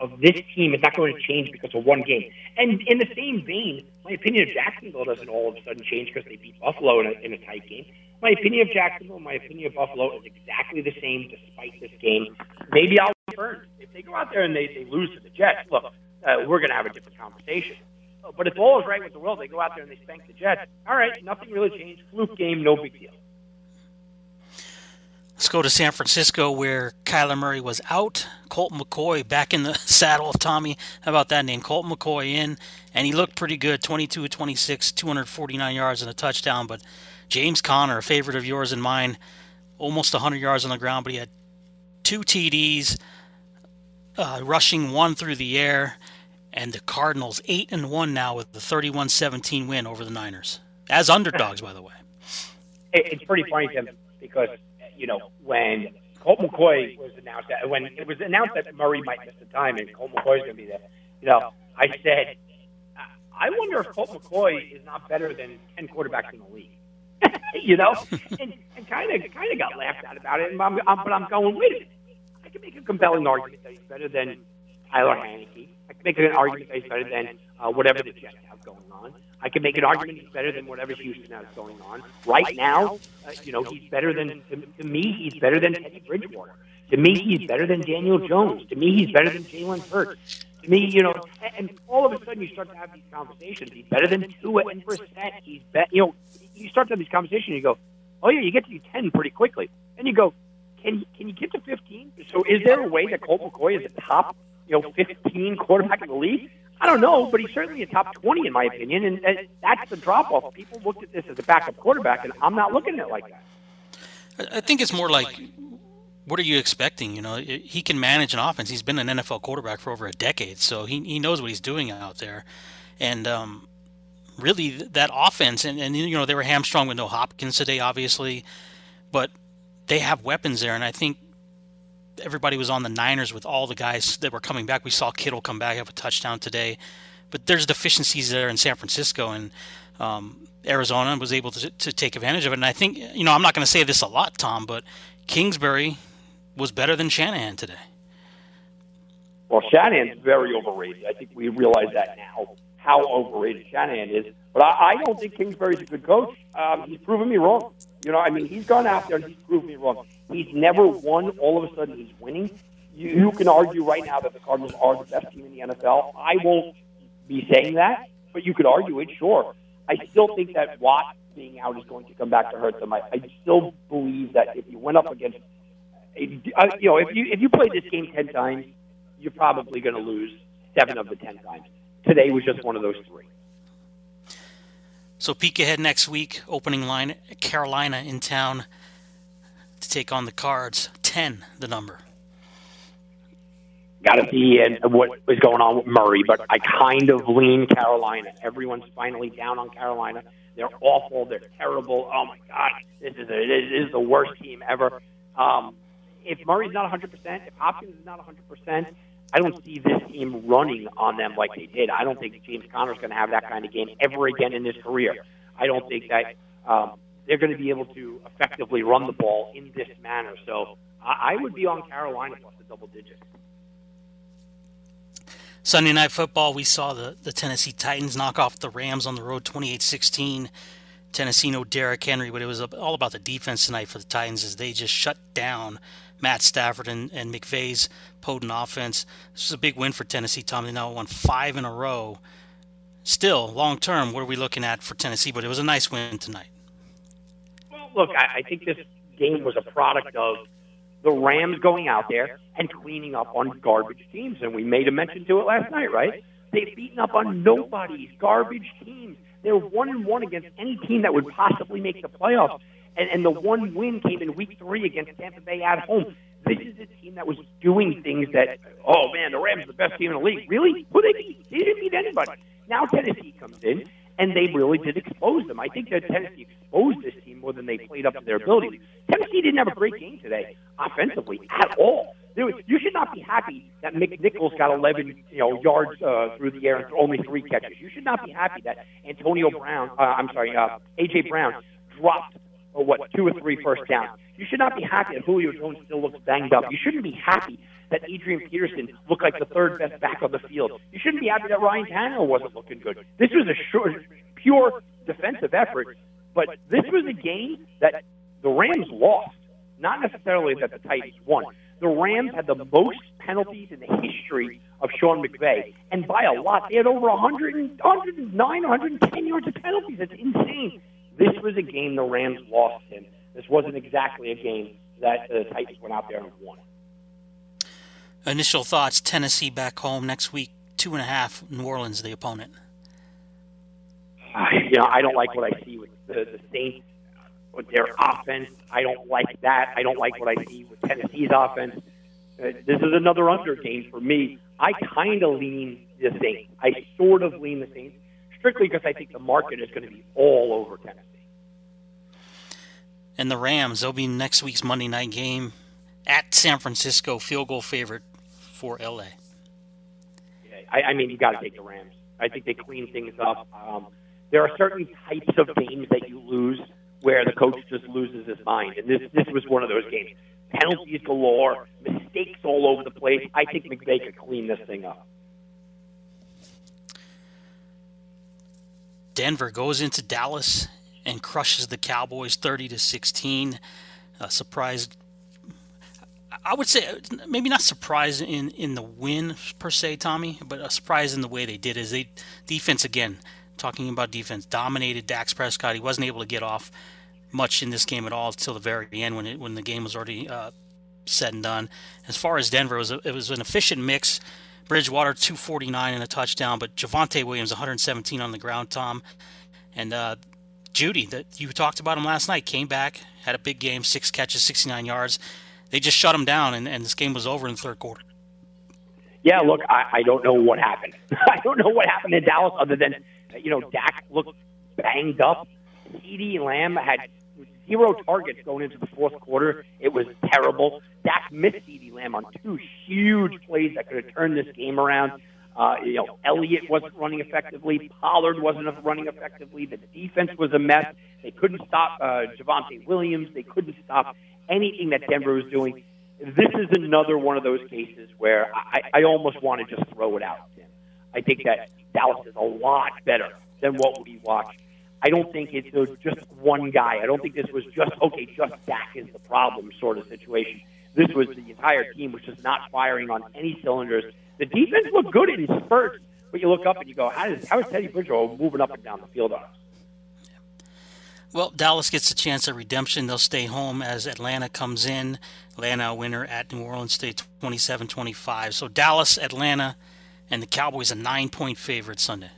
of this team is not going to change because of one game. And in the same vein, my opinion of Jacksonville doesn't all of a sudden change because they beat Buffalo in a, in a tight game. My opinion of Jacksonville, my opinion of Buffalo is exactly the same despite this game. Maybe I'll be burned. If they go out there and they, they lose to the Jets, look, uh, we're going to have a different conversation. But if all is right with the world, they go out there and they spank the Jets. All right, nothing really changed. Fluke game, no big deal. Let's go to San Francisco where Kyler Murray was out. Colt McCoy back in the saddle of Tommy. How about that name? Colt McCoy in, and he looked pretty good 22 26, 249 yards and a touchdown. But James Conner, a favorite of yours and mine, almost 100 yards on the ground, but he had two TDs, uh, rushing one through the air, and the Cardinals 8 and 1 now with the 31 17 win over the Niners. As underdogs, by the way. It's pretty funny, Tim, because you know, when Colt McCoy was announced, that, when it was announced that Murray might miss the time and Colt McCoy is going to be there, you know, I said, I wonder if Colt McCoy is not better than ten quarterbacks in the league. you know, and kind of kind of got laughed at about it. And I'm, I'm, but I'm going, wait a minute, I can make a compelling argument that he's better than Taylor Heinicke. I can make an argument that he's better than uh, whatever the Jets have going on. I can make an argument he's better than whatever Houston has going on. Right now, uh, you know, he's better than, to, to me, he's better than Teddy Bridgewater. To me, he's better than Daniel Jones. To me, he's better than Jalen Hurts. To me, you know, and, all of a sudden you start to have these conversations. He's better than Tua and Brissett. He's better, you know, you start to have these conversations and you go, oh yeah, you get to 10 pretty quickly. And you go, can, can you get to 15? So is there a way that Colt McCoy is the top, you know, 15 quarterback in the league? I don't know, but he's certainly a top 20 in my opinion, and, and that's the drop off. People looked at this as a backup quarterback, and I'm not looking at it like that. I think it's more like, what are you expecting? You know, he can manage an offense. He's been an NFL quarterback for over a decade, so he, he knows what he's doing out there. And um, really, that offense, and, and, you know, they were hamstrung with no Hopkins today, obviously, but they have weapons there, and I think everybody was on the Niners with all the guys that were coming back. We saw Kittle come back, have a touchdown today, but there's deficiencies there in San Francisco, and um, Arizona was able to, to take advantage of it. And I think, you know, I'm not going to say this a lot, Tom, but Kingsbury was better than Shanahan today. Well, Shanahan's very overrated. I think we realize that now, how overrated Shanahan is. But I, I don't think Kingsbury's a good coach. Um, he's proven me wrong. You know, I mean, he's gone out there and he's proved me wrong. He's never won. All of a sudden, he's winning. You, you can argue right now that the Cardinals are the best team in the NFL. I won't be saying that, but you could argue it, sure. I still think that Watt being out is going to come back to hurt them. I, I still believe that if you went up against, uh, you know, if you if you play this game ten times, you're probably going to lose seven of the ten times. Today was just one of those three. So peek ahead next week. Opening line: Carolina in town to take on the Cards. Ten, the number. Got to see and what is going on with Murray, but I kind of lean Carolina. Everyone's finally down on Carolina. They're awful. They're terrible. Oh my God, this is a, this is the worst team ever. Um, if Murray's not 100%, if Hopkins is not 100%, I don't see this team running on them like they did. I don't think James Conner's going to have that kind of game ever again in his career. I don't think that um, they're going to be able to effectively run the ball in this manner. So I, would be on Carolina plus the double digits. Sunday Night Football, we saw the, the Tennessee Titans knock off the Rams on the road 28 16. Tennessee no Derrick Henry, but it was all about the defense tonight for the Titans as they just shut down Matt Stafford and, and McVay's potent offense. This is a big win for Tennessee. Tom, they now won five in a row. Still, long term, what are we looking at for Tennessee? But it was a nice win tonight. Look, I, I think this game was a product of the Rams going out there and cleaning up on garbage teams. And we made a mention to it last night, right? They've beaten up on nobody's garbage teams. They're one and one against any team that would possibly make the playoffs and, and the one win came in week three against Tampa Bay at home. This is a team that was doing things that, oh man, the Rams are the best team in the league. Really? Who they beat? They didn't beat anybody. Now Tennessee comes in, and they really did expose them. I think that Tennessee exposed this team more than they played up to their abilities. Tennessee didn't have a great game today offensively at all. You should not be happy that McNichols got 11, you know, yards uh, through the air and only three catches. You should not be happy that Antonio Brown, uh, I'm sorry, uh, AJ Brown dropped or uh, what two or three first downs. You should not be happy that Julio Jones still looks banged up. You shouldn't be happy that Adrian Peterson looked like the third best back on the field. You shouldn't be happy that Ryan Tannehill wasn't looking good. This was a short, pure defensive effort, but this was a game that the Rams lost. Not necessarily that the Titans won. The Rams had the most penalties in the history of Sean McVay, and by a lot. They had over 100, 109, 110 yards of penalties. It's insane. This was a game the Rams lost in. This wasn't exactly a game that the Titans went out there and won. Initial thoughts: Tennessee back home next week, two and a half. New Orleans, the opponent. Uh, you know, I don't like what I see with the, the Saints with their offense. I don't like that. I don't like what I see with Tennessee's offense. Uh, this is another under game for me. I kind of lean the Saints. I sort of lean the Saints, strictly because I think the market is going to be all over Tennessee. And the Rams, they'll be next week's Monday night game at San Francisco, field goal favorite for LA. I, I mean, you got to take the Rams. I think they clean things up. Um, there are certain types of games that you lose where the coach just loses his mind. And this this was one of those games. Penalties galore, mistakes all over the place. I think McVay could clean this thing up. Denver goes into Dallas and crushes the Cowboys 30 to 16. Uh, surprise. I would say maybe not surprised in, in the win per se, Tommy, but a surprise in the way they did is they defense again talking about defense, dominated Dak Prescott. He wasn't able to get off much in this game at all until the very end when it, when the game was already uh, said and done. As far as Denver, it was, a, it was an efficient mix. Bridgewater 249 and a touchdown, but Javonte Williams 117 on the ground, Tom. And uh, Jeudy, that you talked about him last night, came back, had a big game, six catches, 69 yards. They just shut him down, and, and this game was over in the third quarter. Yeah, look, I, I don't know what happened. I don't know what happened in Dallas other than you know, Dak looked banged up. CeeDee Lamb had zero targets going into the fourth quarter. It was terrible. Dak missed CeeDee Lamb on two huge plays that could have turned this game around. Uh, you know, Elliott wasn't running effectively. Pollard wasn't running effectively. The defense was a mess. They couldn't stop uh, Javonte Williams. They couldn't stop anything that Denver was doing. This is another one of those cases where I, I almost want to just throw it out. Tim. I think that Dallas is a lot better than what we watched. I don't think it's uh, just one guy. I don't think this was just okay, just Dak is the problem sort of situation. This was the entire team was just not firing on any cylinders. The defense looked good in spurts, but you look up and you go, how is how is Teddy Bridgewater moving up and down the field on us? Well, Dallas gets a chance at redemption. They'll stay home as Atlanta comes in. Atlanta winner at New Orleans State 27-25. So Dallas, Atlanta, and the Cowboys a nine point favorite Sunday.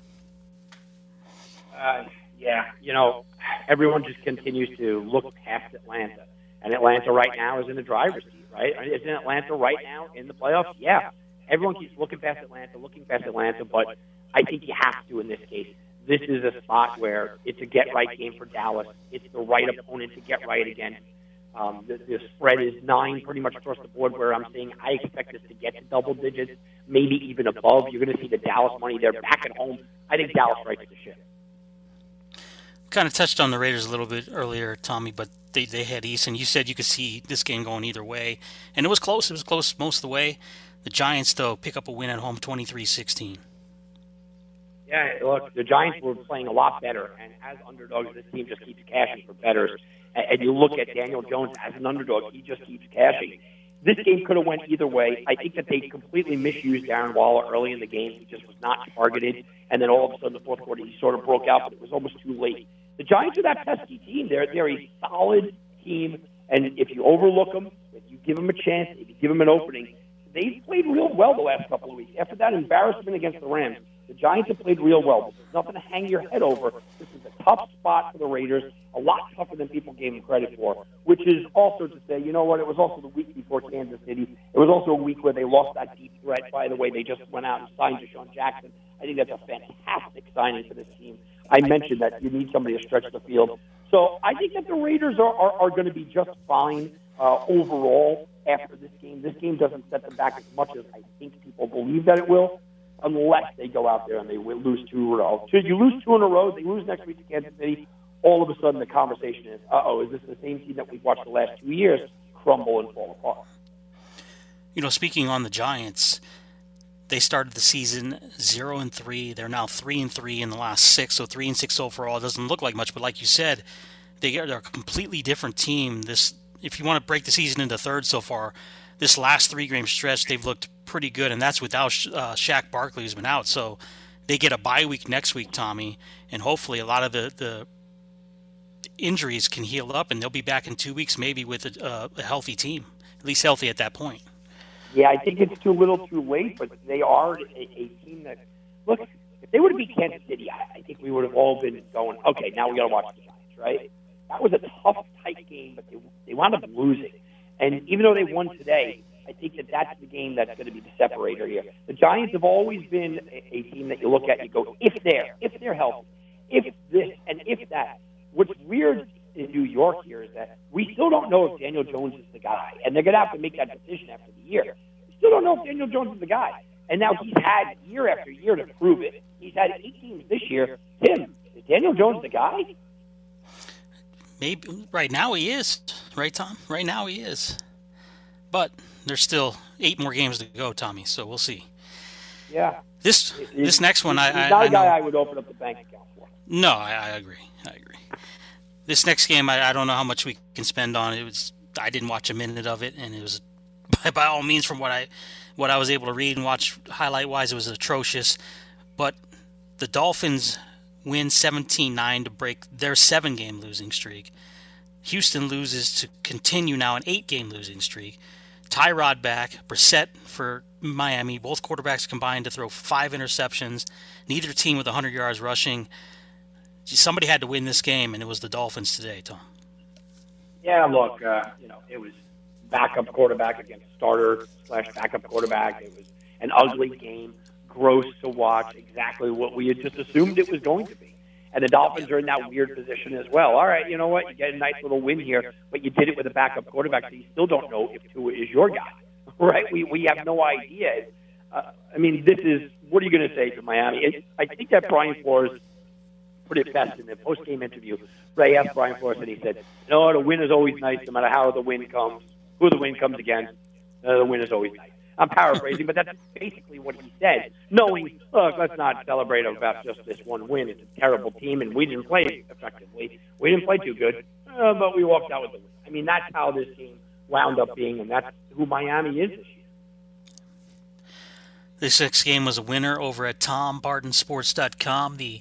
Uh, yeah, you know, everyone just continues to look past Atlanta, and Atlanta right now is in the driver's seat, right? Isn't Atlanta right now in the playoffs? Yeah, everyone keeps looking past Atlanta, looking past Atlanta, but I think you have to in this case. This is a spot where it's a get right game for Dallas. It's the right opponent to get right again. Um, the, the spread is nine pretty much across the board where I'm saying I expect this to get to double digits, maybe even above. You're going to see the Dallas money. They're back at home. I think Dallas rights the ship. Kind of touched on the Raiders a little bit earlier, Tommy, but they, they had Easton. You said you could see this game going either way, and it was close. It was close most of the way. The Giants, though, pick up a win at home 23 16. Yeah, look, the Giants were playing a lot better, and as underdogs, this team just keeps cashing for betters and you look at Daniel Jones as an underdog, he just keeps cashing. This game could have went either way. I think that they completely misused Darren Waller early in the game. He just was not targeted, and then all of a sudden, the fourth quarter, he sort of broke out, but it was almost too late. The Giants are that pesky team. They're they're a solid team, and if you overlook them, if you give them a chance, if you give them an opening, they've played real well the last couple of weeks. After that embarrassment against the Rams, the Giants have played real well. There's nothing to hang your head over. This is a tough spot for the Raiders, a lot tougher than people gave them credit for, which is also to say, you know what, it was also the week before Kansas City. It was also a week where they lost that deep threat. By the way, they just went out and signed DeSean Jackson. I think that's a fantastic signing for this team. I mentioned that you need somebody to stretch the field. So I think that the Raiders are, are, are going to be just fine uh, overall. after this game. This game doesn't set them back as much as I think people believe that it will, unless they go out there and they lose two in a row. You lose two in a row, they lose next week to Kansas City. All of a sudden, the conversation is, "Uh oh, is this the same team that we've watched the last two years crumble and fall apart?" You know, speaking on the Giants, they started the season zero and three. They're now three and three in the last six, so three and six overall. It doesn't look like much, but like you said, they are a completely different team. This, if you want to break the season into thirds so far, this last three game stretch they've looked pretty good, and that's without uh, Shaq Barkley who's been out. So they get a bye week next week, Tommy, and hopefully a lot of the the injuries can heal up, and they'll be back in two weeks, maybe with a, uh, a healthy team, at least healthy at that point. Yeah, I think it's too little, too late, but they are a, a team that look. If they would have beat Kansas City, I, I think we would have all been going, okay, now we got to watch the Giants, right? That was a tough, tight game, but they they wound up losing. And even though they won today, I think that that's the game that's going to be the separator here. The Giants have always been a, team that you look at and you go, if they're, if they're healthy, if this and if that. What's weird in New York here is that we still don't know if Daniel Jones is the guy, and they're going to have to make that decision after the year. We still don't know if Daniel Jones is the guy, and now he's had year after year to prove it. He's had eight teams this year. Tim, is Daniel Jones the guy? Maybe right now he is, right, Tom? Right now he is, but there's still eight more games to go, Tommy. So we'll see. Yeah. This it, this next one, I, I, not I a guy I would open up the bank account for. No, I, I agree. I agree. This next game, I, I, don't know how much we can spend on it. Was I didn't watch a minute of it, and it was by, by all means from what I what I was able to read and watch highlight wise, it was atrocious. But the Dolphins win 17-9 to break their seven game losing streak. Houston loses to continue now an eight game losing streak. Tyrod back, Brissett for Miami. Both quarterbacks combined to throw five interceptions. Neither team with 100 yards rushing. Somebody had to win this game, and it was the Dolphins today, Tom. Yeah, look, uh, you know, it was backup quarterback against starter slash backup quarterback. It was an ugly game, gross to watch, exactly what we had just assumed it was going to be. And the Dolphins are in that weird position as well. All right, you know what? You get a nice little win here, but you did it with a backup quarterback, so you still don't know if Tua is your guy, right? We we have no idea. Uh, I mean, this is what are you going to say to Miami? It, I think that Brian Flores put it best in the post game interview. Ray asked Brian Flores, and he said, "You know, the win is always nice, no matter how the win comes, who the win comes against. Uh, the win is always nice." I'm paraphrasing, but that's basically what he said. Knowing, look, let's not celebrate about just this one win. It's a terrible team, and we didn't play effectively. We didn't play too good, uh, but we walked out with the win. I mean, that's how this team wound up being, and that's who Miami is this year. This next game was a winner over at TomBartonSports.com. The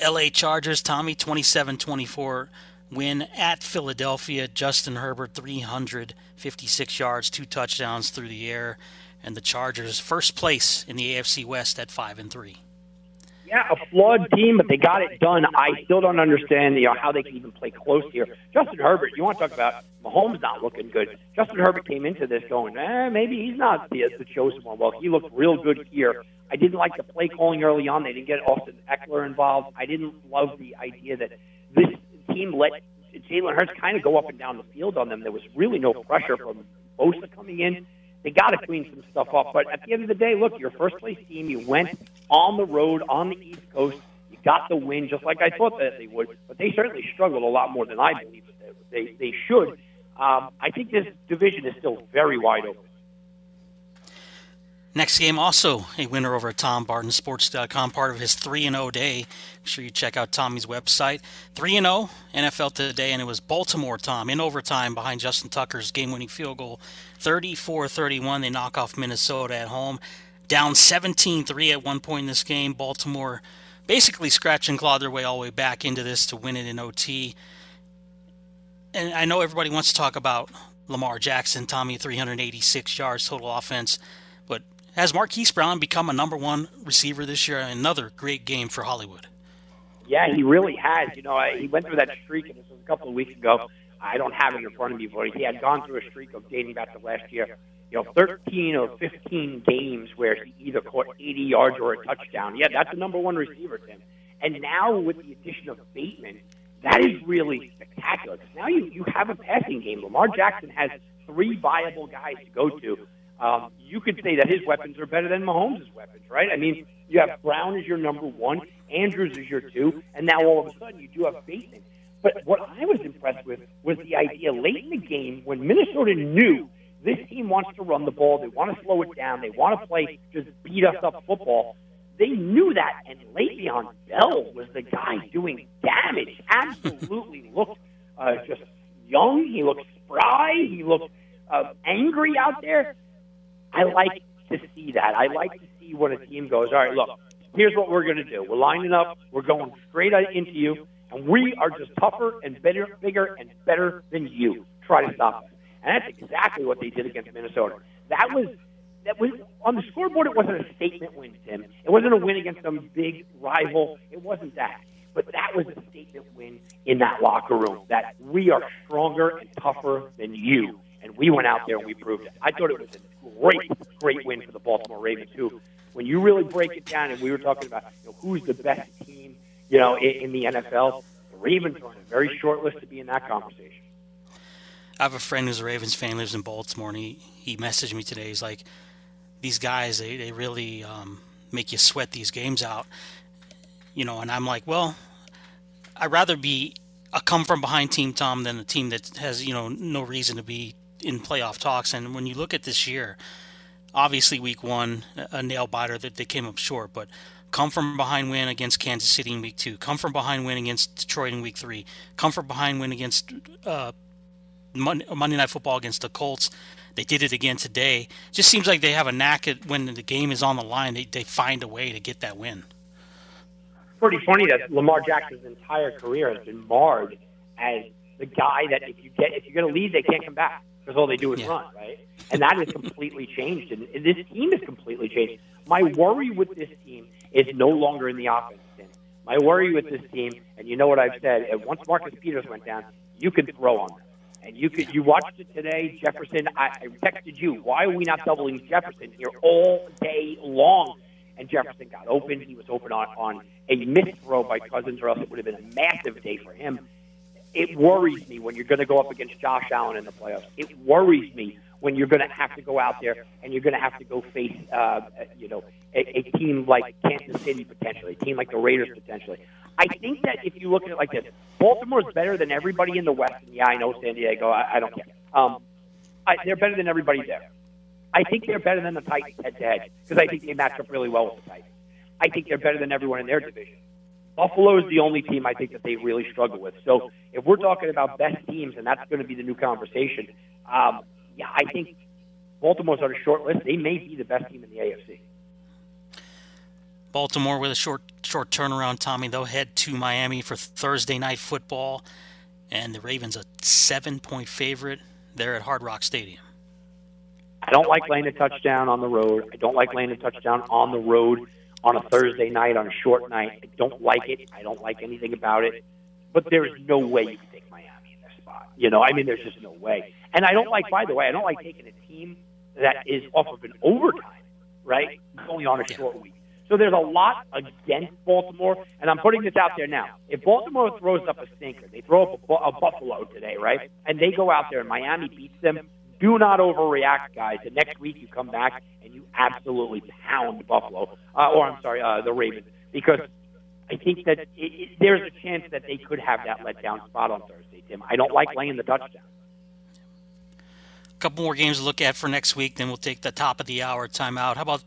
LA Chargers, Tommy, 27 24 win at Philadelphia. Justin Herbert, 356 yards, two touchdowns through the air and the Chargers first place in the AFC West at five and three. Yeah, a flawed team, but they got it done. I still don't understand you know, how they can even play close here. Justin Herbert, you want to talk about Mahomes not looking good. Justin Herbert came into this going, eh, maybe he's not the, the chosen one. Well, he looked real good here. I didn't like the play calling early on. They didn't get Austin Ekeler involved. I didn't love the idea that this team let Jalen Hurts kind of go up and down the field on them. There was really no pressure from Bosa coming in they got to clean some stuff up. But at the end of the day, look, your first place team, you went on the road on the East Coast. You got the win, just like I thought that they would. But they certainly struggled a lot more than I believe they they should. Um, I think this division is still very wide open. Next game, also a winner over at TomBartonSports.com, part of his 3 0 day. Make sure you check out Tommy's website. 3 0 NFL today, and it was Baltimore, Tom, in overtime behind Justin Tucker's game winning field goal. 34 31. They knock off Minnesota at home. Down 17 3 at one point in this game. Baltimore basically scratch and claw their way all the way back into this to win it in OT. And I know everybody wants to talk about Lamar Jackson, Tommy, 386 yards total offense. Has Marquise Brown become a number one receiver this year? Another great game for Hollywood. Yeah, he really has. You know, he went through that streak, and this was a couple of weeks ago. I don't have it in front of me, but he had gone through a streak of dating back to last year. You know, 13 or 15 games where he either caught 80 yards or a touchdown. Yeah, that's the number one receiver, Tim. And now with the addition of Bateman, that is really spectacular. Now you, you have a passing game. Lamar Jackson has three viable guys to go to. Um, you could say that his weapons are better than Mahomes' weapons, right? I mean, you have Brown as your number one, Andrews as your two, and now all of a sudden you do have Bateman. But what I was impressed with was the idea late in the game when Minnesota knew this team wants to run the ball, they want to slow it down, they want to play just beat us up football. They knew that, and Le'Veon Bell was the guy doing damage. Absolutely looked uh, just young. He looked spry. He looked uh, angry out there. I like to see that. I like to see when a team goes, all right, look, here's what we're going to do. We're lining up. We're going straight into you, and we are just tougher and better, bigger and better than you. Try to stop us. And that's exactly what they did against Minnesota. That was that was on the scoreboard. It wasn't a statement win, Tim. It wasn't a win against some big rival. It wasn't that. But that was a statement win in that locker room. That we are stronger and tougher than you, and we went out there and we proved it. I thought it was a great, great win for the Baltimore Ravens too. When you really break it down, and we were talking about you know, who's the best team, you know, in, in the NFL, the Ravens are on a very short list to be in that conversation. I have a friend who's a Ravens fan, lives in Baltimore, and he, he messaged me today. He's like, these guys, they, they really um, make you sweat these games out. You know, and I'm like, well, I'd rather be a come from behind team, Tom, than a team that has, you know, no reason to be in playoff talks. And when you look at this year, obviously week one, a nail biter that they came up short, but come from behind win against Kansas City in week two, come from behind win against Detroit in week three, come from behind win against uh, Monday, Night Football against the Colts. They did it again today. Just seems like they have a knack at when the game is on the line, they, they find a way to get that win. Pretty funny that Lamar Jackson's entire career has been marred as the guy that if you get if you're going to lead, they can't come back because all they do is yeah. run, right? And that has completely changed, and this team has completely changed. My worry with this team is no longer in the offense. My worry with this team, and you know what I've said, once Marcus Peters went down, you could throw on them. And you could you watched it today, Jefferson. I, I texted you. Why are we not doubling Jefferson here all day long? And Jefferson got open. He was open on, on a missed throw by Cousins, or else it would have been a massive day for him. It worries me when you're going to go up against Josh Allen in the playoffs. It worries me when you're going to have to go out there and you're going to have to go face, uh, you know, a, a team like Kansas City potentially, a team like the Raiders potentially. I think that if you look at it like this, Baltimore's better than everybody in the West. And yeah, I know San Diego. I, I don't care. Um, I, they're better than everybody there. I think they're better than the Titans head to head because I think they match up really well with the Titans. I think they're better than everyone in their division. Buffalo is the only team I think that they really struggle with. So if we're talking about best teams, and that's going to be the new conversation, um, yeah, I think Baltimore's on a short list. They may be the best team in the AFC. Baltimore with a short short turnaround, Tommy. They'll head to Miami for Thursday night football, and the Ravens a seven point favorite. They're at Hard Rock Stadium. I don't like laying a touchdown on the road. I don't like laying a touchdown on the road on a Thursday night, on a short night. I don't like it. I don't like anything about it. But there is no way you can take Miami in this spot. You know, I mean, there's just no way. And I don't like, by the way, I don't like taking a team that is off of an overtime, right? Going on a short week. So there's a lot against Baltimore, and I'm putting this out there now. If Baltimore throws up a stinker, they throw up a, a Buffalo today, right? And they go out there and Miami beats them. Do not overreact, guys. The next week you come back and you absolutely pound Buffalo, uh, or I'm sorry, uh, the Ravens, because I think that it, it, there's a chance that they could have that letdown spot on Thursday, Tim. I don't like laying the touchdown. A couple more games to look at for next week, then we'll take the top of the hour timeout. How about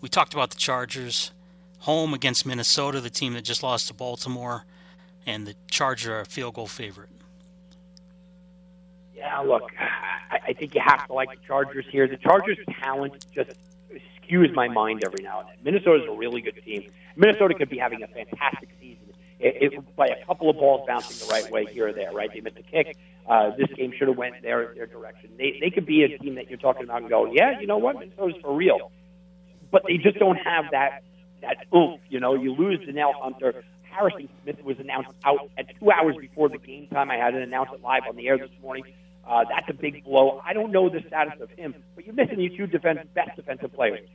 we talked about the Chargers home against Minnesota, the team that just lost to Baltimore, and the Chargers are a field goal favorite. Yeah, look, I, I think you have to like the Chargers here. The Chargers' talent just skews my mind every now and then. Minnesota's a really good team. Minnesota could be having a fantastic season it, it, by a couple of balls bouncing the right way here or there, right? They missed a kick. Uh, this game should have went their their direction. They they could be a team that you're talking about and go, yeah, you know what, Minnesota's for real but they just don't have that that oomph. You know, you lose Danielle Hunter. Harrison Smith was announced out at two hours before the game time. I had it announced live on the air this morning. Uh, that's a big blow. I don't know the status of him, but you're missing your two defense, best defensive players.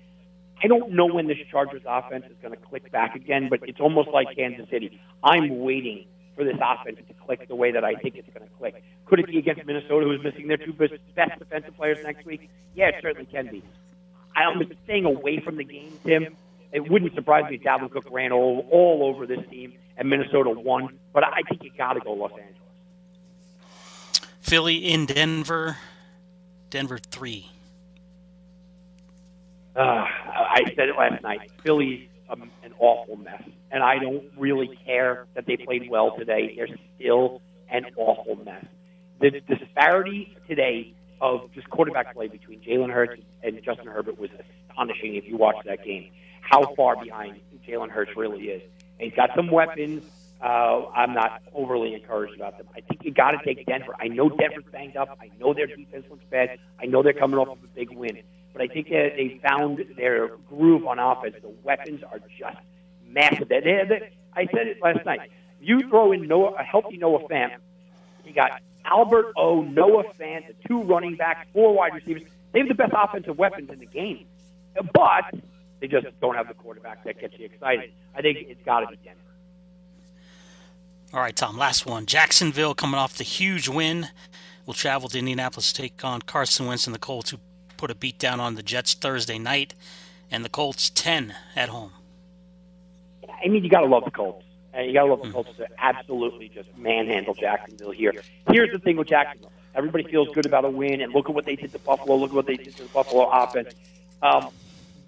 I don't know when this Chargers offense is going to click back again, but it's almost like Kansas City. I'm waiting for this offense to click the way that I think it's going to click. Could it be against Minnesota, who's missing their two best defensive players next week? Yeah, it certainly can be. I'm staying away from the game, Tim. It wouldn't surprise me if Dalvin Cook ran all, all over this team and Minnesota won, but I think you got to go Los Angeles. Philly in Denver. Denver three. Uh, I said it last night. Philly's um, an awful mess, and I don't really care that they played well today. They're still an awful mess. The disparity today of just quarterback play between Jalen Hurts and Justin Herbert was astonishing. If you watch that game, how far behind Jalen Hurts really is. And he's got some weapons. Uh, I'm not overly encouraged about them. I think you got to take Denver. I know Denver's banged up. I know their defense looks bad. I know they're coming off of a big win. But I think that they found their groove on offense. The weapons are just massive. They, they, they, I said it last night. You throw in Noah, a healthy Noah Fant. You got Albert O, Noah Fant, the two running backs, four wide receivers. They have the best offensive weapons in the game. But they just don't have the quarterback that gets you excited. I think it's got to be Denver. All right, Tom, last one. Jacksonville coming off the huge win will travel to Indianapolis to take on Carson Wentz and the Colts, who put a beat down on the Jets Thursday night, and the Colts 10 at home. I mean, you got to love the Colts. And you got to love the Colts to absolutely just manhandle Jacksonville here. Here's the thing with Jacksonville. Everybody feels good about a win, and look at what they did to Buffalo. Look at what they did to the Buffalo offense. Um,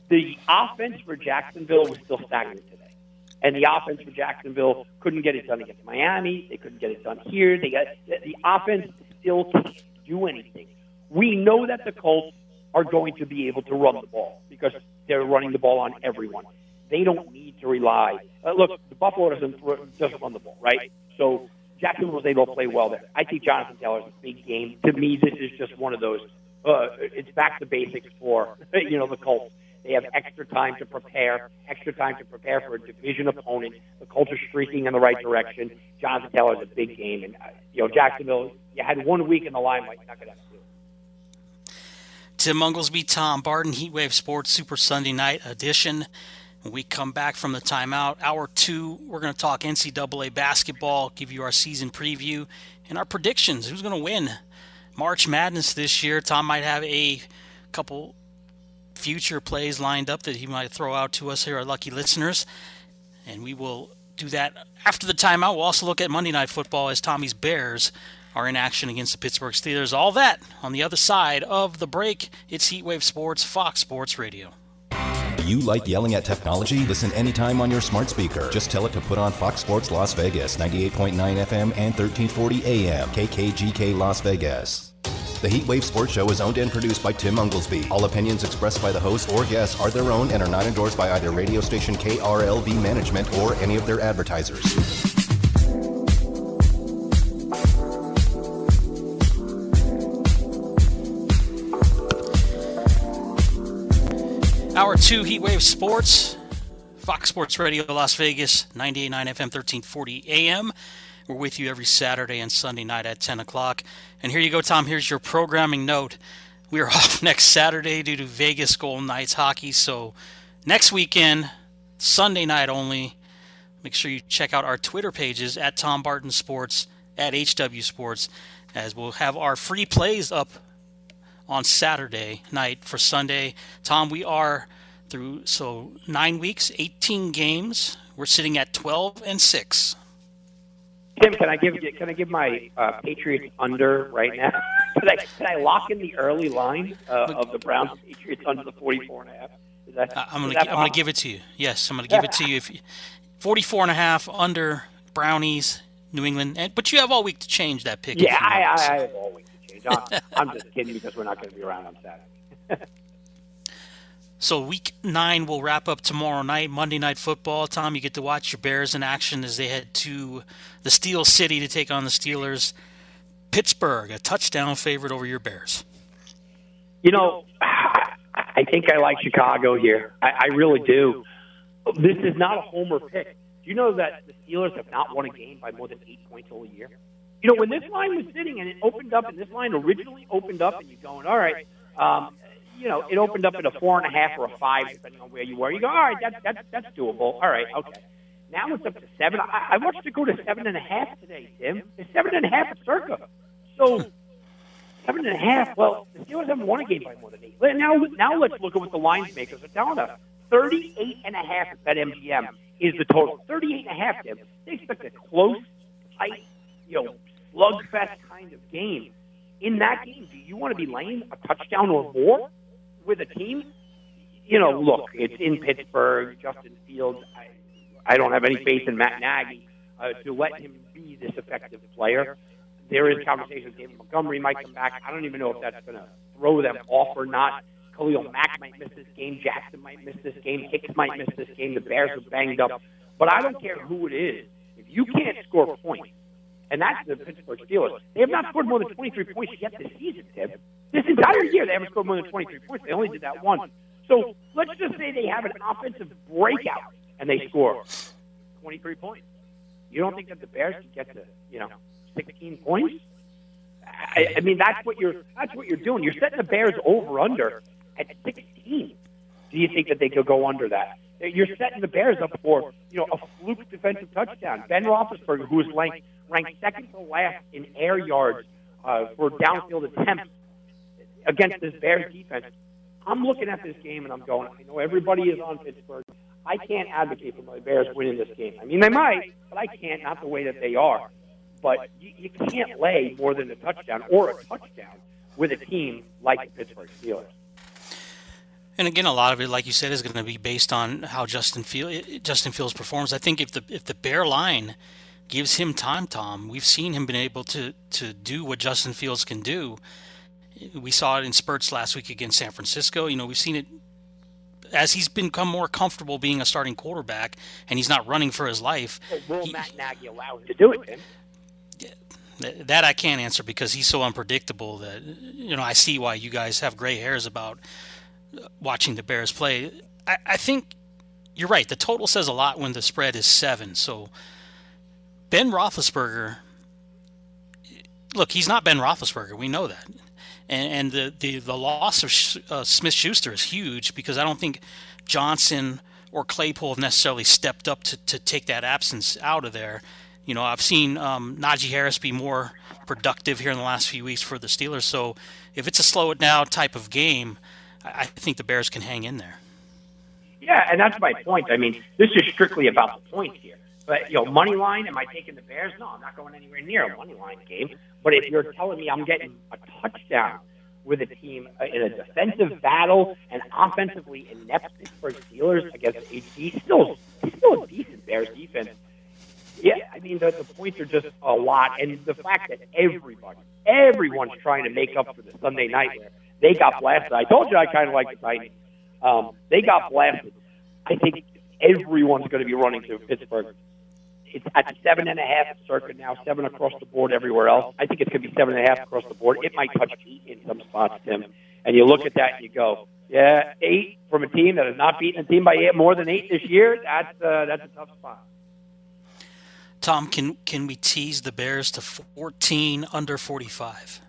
the offense for Jacksonville was still stagnant today. And the offense for Jacksonville couldn't get it done against Miami. They couldn't get it done here. They got the offense still can't do anything. We know that the Colts are going to be able to run the ball because they're running the ball on everyone. They don't need to rely. Uh, look, the Buffalo doesn't doesn't run the ball, right? So Jacksonville was able to play well there. I think Jonathan Taylor's a big game. To me, this is just one of those. Uh, it's back to basics for you know the Colts. They have extra time to prepare, extra time to prepare for a division opponent. The Colts are streaking in the right direction. Jonathan Taylor is a big game, and uh, you know Jacksonville. You had one week in the limelight. Not going to. Tim Munglesby, Tom Barton, Heatwave Sports Super Sunday Night Edition. When we come back from the timeout, hour two, we're going to talk NCAA basketball, give you our season preview, and our predictions. Who's going to win March Madness this year? Tom might have a couple future plays lined up that he might throw out to us here, our lucky listeners. And we will do that after the timeout. We'll also look at Monday Night Football as Tommy's Bears are in action against the Pittsburgh Steelers. All that on the other side of the break. It's Heatwave Sports, Fox Sports Radio. You like yelling at technology? Listen anytime on your smart speaker. Just tell it to put on Fox Sports Las Vegas, 98.9 FM and 1340 AM, KKGK Las Vegas. The Heatwave Sports Show is owned and produced by Tim Unglesby. All opinions expressed by the host or guests are their own and are not endorsed by either radio station KRLV management or any of their advertisers. Hour two, Heatwave Sports, Fox Sports Radio, Las Vegas, 98.9 FM, 1340 AM. We're with you every Saturday and Sunday night at 10 o'clock. And here you go, Tom. Here's your programming note. We are off next Saturday due to Vegas Golden Knights hockey. So next weekend, Sunday night only. Make sure you check out our Twitter pages at Tom Barton Sports, at HW Sports, as we'll have our free plays up on Saturday night for Sunday. Tom, we are through so nine weeks, 18 games. We're sitting at 12 and six. Tim, can I give can I give my uh, Patriots under right now? can, I, can I lock in the early line uh, of the Browns Patriots under the 44 and a half? Is that, I'm gonna I'm gonna give it to you. Yes, I'm gonna give it to you. If you, 44 and a half under Brownies, New England, and, but you have all week to change that pick. Yeah, I, I, I, have all week to change. I'm, I'm just kidding because we're not going to be around on Saturday. So week nine will wrap up tomorrow night, Monday night football. Tom, you get to watch your Bears in action as they head to the Steel City to take on the Steelers. Pittsburgh, a touchdown favorite over your Bears. You know, I think I like Chicago here. I, I really do. This is not a homer pick. Do you know that the Steelers have not won a game by more than eight points all year? You know, when this line was sitting and it opened up, and this line originally opened up, and you're going, all right, um, you know, it opened up at a four and a half or a five, depending on where you were. You go, all right, that's that's that's doable. All right, okay. Now it's up to seven. I, I watched it go to seven and a half today, Tim. It's seven and a half at circa. So seven and a half. Well, the Steelers haven't won a game by more than eight. Now, now let's look at what the lines makers are telling us. 38 and a half at BetMGM is the total. 38 and a half, Tim. They expect a close, tight, you know, slugfest kind of game. In that game, do you want to be laying a touchdown or more with a team? You know, look, it's in Pittsburgh. Justin Fields. I, I don't have any faith in Matt Nagy uh, to let him be this effective player. There is conversation. David Montgomery might come back. I don't even know if that's going to throw them off or not. Khalil Mack might miss this game. Jackson might miss this game. Hicks might miss this game. The Bears are banged up. But I don't care who it is. If you can't score points, and that's the Pittsburgh Steelers, they have not scored more than 23 points yet this season, Tim. This entire year, they haven't scored more than 23 points. They only did that once. So let's just say they have an offensive breakout and they score 23 points. You don't think that the Bears can get to, you know, 16 points? I, I mean, that's what you're that's what you're doing. You're setting the Bears over under at 16. Do you think that they could go under that? You're setting the Bears up for you know a fluke defensive touchdown. Ben Roethlisberger, who is ranked ranked second to last in air yards uh, for downfield attempts against this Bears defense. I'm looking at this game and I'm going. I know everybody is on Pittsburgh. I can't advocate for my Bears winning this game. I mean, they might, but I can't. Not the way that they are. But you, you can't lay more than a touchdown or a touchdown with a team like the Pittsburgh Steelers. And again, a lot of it, like you said, is going to be based on how Justin Field, Justin Fields performs. I think if the if the Bear line gives him time, Tom, we've seen him been able to to do what Justin Fields can do. We saw it in spurts last week against San Francisco. You know, we've seen it as he's become more comfortable being a starting quarterback, and he's not running for his life. Well, will he, Matt Nagy allow him to do it? Then? That I can't answer because he's so unpredictable that you know I see why you guys have gray hairs about watching the Bears play. I, I think you're right. The total says a lot when the spread is seven. So Ben Roethlisberger, look, he's not Ben Roethlisberger. We know that. And, and the, the, the loss of uh, Smith Schuster is huge because I don't think Johnson or Claypool have necessarily stepped up to, to take that absence out of there. You know, I've seen um, Najee Harris be more productive here in the last few weeks for the Steelers. So if it's a slow it now type of game, I think the Bears can hang in there. Yeah, and that's my point. I mean, this is strictly about the points here. But you know, money line, am I taking the Bears? No, I'm not going anywhere near a money line game. But if you're telling me I'm getting a touchdown with a team uh, in a defensive battle and offensively inept Pittsburgh Steelers against HD, still still a decent Bears defense. Yeah, I mean the, the points are just a lot, and the fact that everybody, everyone's trying to make up for the Sunday night where they got blasted. I told you I kind of like the Titans. Um, they got blasted. I think everyone's going to be running to Pittsburgh. It's at seven and a half circa now, seven across the board everywhere else. I think it's going to be seven and a half across the board. It might touch eight in some spots, Tim. And you look at that and you go, yeah, eight from a team that has not beaten a team by eight, more than eight this year. That's uh, that's a tough spot. Tom, can can we tease the Bears to fourteen under forty five?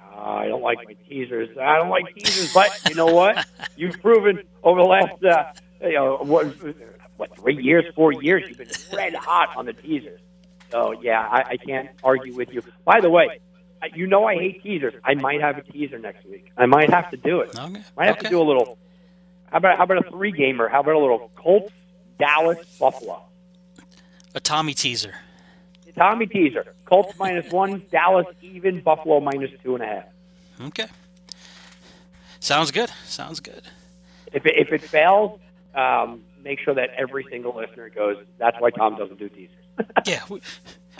Uh, I don't like my teasers. I don't like teasers, but you know what? You've proven over the last, uh, you know, what, what three years, four years, you've been red hot on the teasers. So yeah, I, I can't argue with you. By the way, you know I hate teasers. I might have a teaser next week. I might have to do it. Okay. Might have okay. to do a little. How about how about a three gamer? How about a little Colts, Dallas, Buffalo? A Tommy teaser. Tommy teaser. Colts minus one, Dallas even, Buffalo minus two and a half. Okay. Sounds good. Sounds good. If it, if it fails, um, make sure that every single listener goes. That's why Tom doesn't do teasers. yeah, we,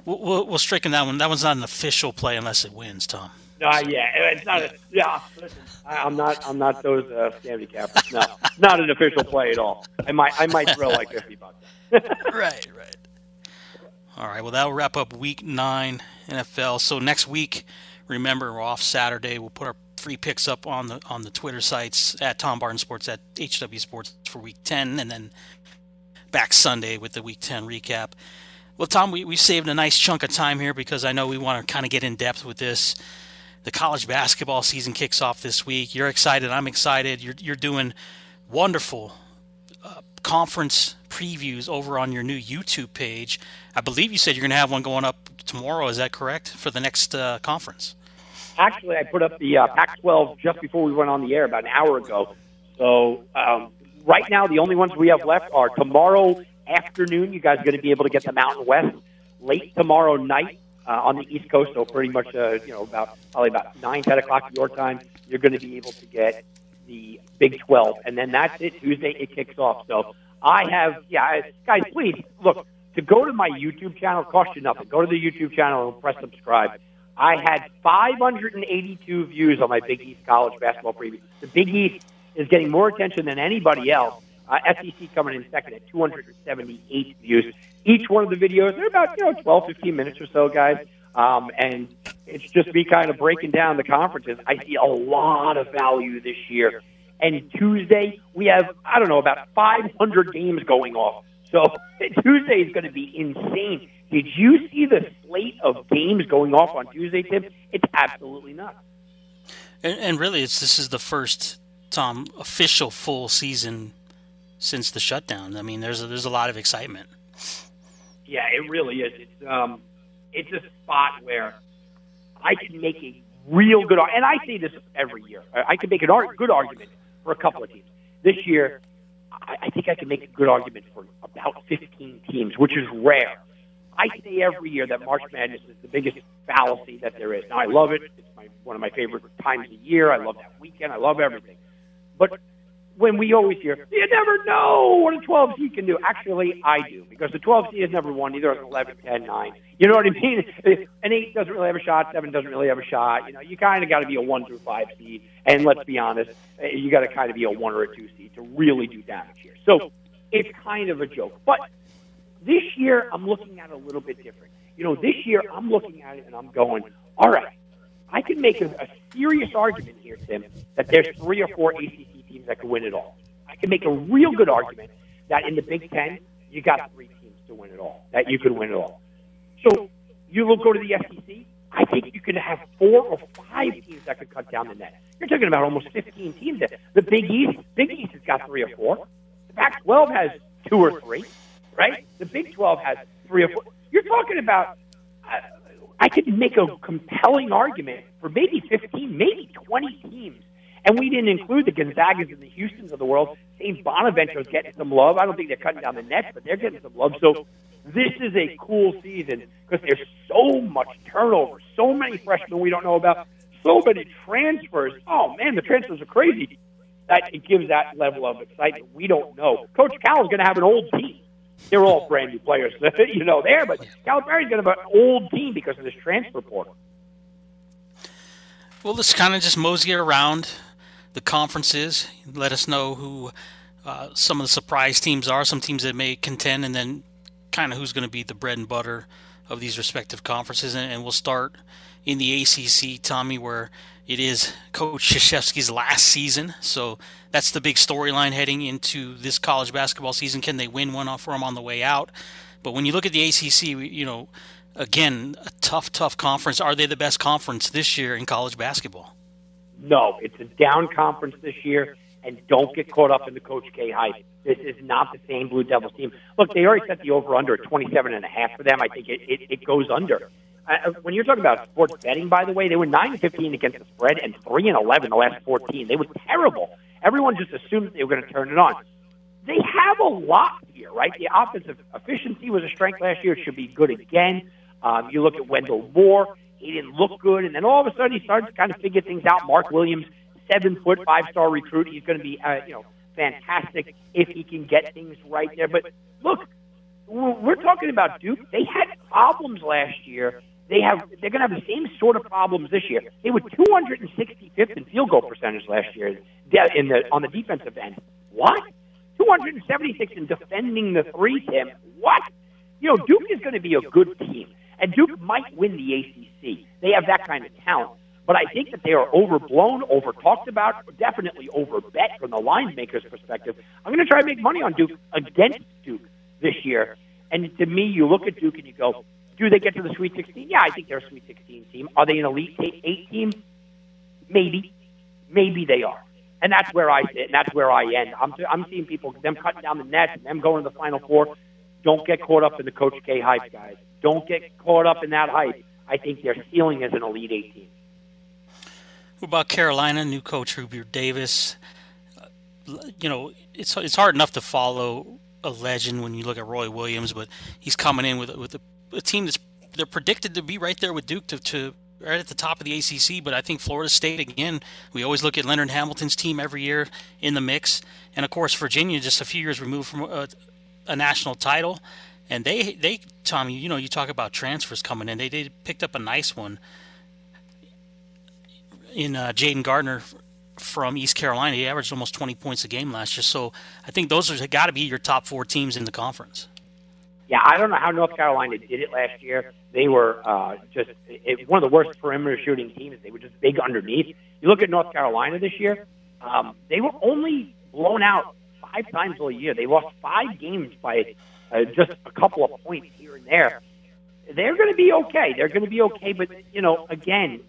we'll, we'll stricken that one. That one's not an official play unless it wins, Tom. No, uh, yeah, it's not. A, yeah, listen, I, am not. I'm not those uh, scammy cappers. No, not an official play at all. I might. I might throw like fifty bucks. right, right. All right. Well, that'll wrap up Week Nine NFL. So next week Remember, we're off Saturday. We'll put our free picks up on the on the Twitter sites at Tom Barton Sports at HW Sports for Week 10, and then back Sunday with the Week 10 recap. Well, Tom, we we saved a nice chunk of time here because I know we want to kind of get in depth with this. The college basketball season kicks off this week. You're excited. I'm excited. You're you're doing wonderful uh, conference previews over on your new YouTube page. I believe you said you're going to have one going up tomorrow. Is that correct for the next uh, conference? Actually, I put up the uh, Pac-12 just before we went on the air about an hour ago. So um, right now, the only ones we have left are tomorrow afternoon. You guys are going to be able to get the Mountain West late tomorrow night uh, on the East Coast. So pretty much, uh, you know, about probably about nine, ten o'clock your time, you're going to be able to get the Big 12, and then that's it. Tuesday it kicks off. So I have, yeah, guys, please look to go to my YouTube channel. Cost you nothing. Go to the YouTube channel and press subscribe. I had 582 views on my Big East college basketball preview. The Big East is getting more attention than anybody else. Uh, SEC coming in second at 278 views. Each one of the videos, they're about you know 12, 15 minutes or so, guys. Um, and it's just me kind of breaking down the conferences. I see a lot of value this year. And Tuesday, we have, I don't know, about 500 games going off. So Tuesday is going to be insane. Did you see the slate of games going off on Tuesday, Tim? It's absolutely nuts. And, and really, it's this is the first Tom official full season since the shutdown. I mean, there's a, there's a lot of excitement. Yeah, it really is. It's um, it's a spot where I can make a real good, and I say this every year. I can make a good argument for a couple of teams. This year, I think I can make a good argument for about 15 teams, which is rare. I say every year that March Madness is the biggest fallacy that there is. Now, I love it. It's my, one of my favorite times of year. I love that weekend. I love everything. But when we always hear, you never know what a 12 seed can do. Actually, I do, because the 12 seed has never won either an 11, 10, 9. You know what I mean? An 8 doesn't really have a shot, 7 doesn't really have a shot. You know, you kind of got to be a 1 through 5 seed. And let's be honest, eh, you got to kind of be a 1 or a 2 seed to really do damage here. So it's kind of a joke. But this year, I'm looking at it a little bit different. You know, this year, I'm looking at it and I'm going, all right, I can make a, a serious argument here, Tim, that there's three or four ACC teams that can win it all. I can make a real good argument that in the Big Ten, you got three teams to win it all, that you could win it all. So you will go to the SEC. I think you could have four or five teams that could cut down the net. You're talking about almost 15 teams. There. The Big East, Big East has got three or four. The Pac-12 has two or three, right? The Big 12 has three or four. You're talking about. Uh, I could make a compelling argument for maybe 15, maybe 20 teams and we didn't include the Gonzagas and the Houstons of the world. St. Bonaventure's getting some love. I don't think they're cutting down the nets, but they're getting some love. So this is a cool season because there's so much turnover, so many freshmen we don't know about, so many transfers. Oh man, the transfers are crazy. That it gives that level of excitement. We don't know. Coach Cal is going to have an old team. They're all brand new players, you know, there, but Calipari's going to have an old team because of this transfer portal. Well, let's kind of just mosey around the conferences. Let us know who uh, some of the surprise teams are, some teams that may contend, and then kind of who's going to be the bread and butter of these respective conferences. And, and we'll start in the ACC, Tommy, where it is Coach Krzyzewski's last season. So that's the big storyline heading into this college basketball season. Can they win one off from on the way out? But when you look at the ACC, you know, again, a tough, tough conference. Are they the best conference this year in college basketball? No, it's a down conference this year, and don't get caught up in the Coach K hype. This is not the same Blue Devils team. Look, they already set the over under at 27 and a half for them. I think it, it, it goes under. When you're talking about sports betting, by the way, they were 9 and 15 against the spread and 3 and 11 the last 14. They were terrible. Everyone just assumed they were going to turn it on. They have a lot here, right? The offensive efficiency was a strength last year. It should be good again. Um, you look at Wendell Moore. He didn't look good, and then all of a sudden he started to kind of figure things out. Mark Williams, seven foot, five star recruit. He's going to be, uh, you know, fantastic if he can get things right there. But look, we're talking about Duke. They had problems last year. They have they're going to have the same sort of problems this year. They were 265th in field goal percentage last year in the on the defensive end. What? 276 in defending the three, Tim. What? You know, Duke is going to be a good team. And Duke might win the ACC. They have that kind of talent. But I think that they are overblown, over talked about, definitely overbet from the line maker's perspective. I'm going to try to make money on Duke against Duke this year. And to me, you look at Duke and you go, do they get to the Sweet 16? Yeah, I think they're a Sweet 16 team. Are they an Elite Eight team? Maybe. Maybe they are. and that's where I sit, and that's where I end. I'm I'm seeing people them cutting down the nets, and them going to the Final Four. Don't get caught up in the Coach K hype, guys. Don't get caught up in that hype. I think their ceiling is an Elite 18. What about Carolina? New coach Hubert Davis. You know, it's it's hard enough to follow a legend when you look at Roy Williams, but he's coming in with with a, a team that's they're predicted to be right there with Duke to, to right at the top of the ACC. But I think Florida State again. We always look at Leonard Hamilton's team every year in the mix, and of course Virginia, just a few years removed from a, a national title, and they they Tommy, you know, you talk about transfers coming in. They they picked up a nice one in uh, Jayden Gardner from East Carolina. He averaged almost 20 points a game last year. So I think those are got to be your top four teams in the conference. Yeah, I don't know how North Carolina did it last year. They were uh, just it, one of the worst perimeter shooting teams. They were just big underneath. You look at North Carolina this year; um, they were only blown out five times all year. They lost five games by uh, just a couple of points here and there. They're going to be okay. They're going to be okay, but you know, again,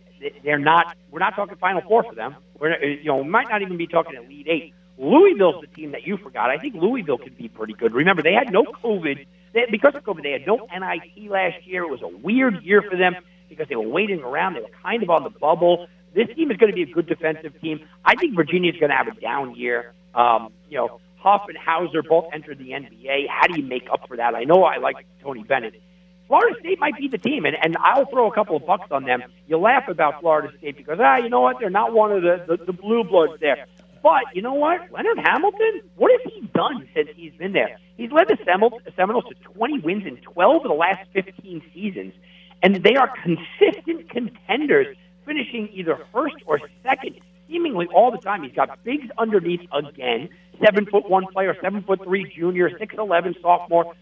they're not. We're not talking Final Four for them. We're you know, we might not even be talking Elite Eight. Louisville's the team that you forgot. I think Louisville could be pretty good. Remember, they had no COVID they, because of COVID, they had no NIT last year. It was a weird year for them because they were waiting around. They were kind of on the bubble. This team is going to be a good defensive team. I think Virginia's going to have a down year. Um, you know, Huff and Hauser both entered the NBA. How do you make up for that? I know I like Tony Bennett. Florida State might be the team, and, and I'll throw a couple of bucks on them. You laugh about Florida State because, ah, you know what? They're not one of the, the, the blue bloods there. But you know what? Leonard Hamilton, what has he done since he's been there? He's led the Seminoles to 20 wins in 12 of the last 15 seasons, and they are consistent contenders, finishing either first or second seemingly all the time. He's got bigs underneath again, seven foot one player, seven foot three junior, six eleven sophomore.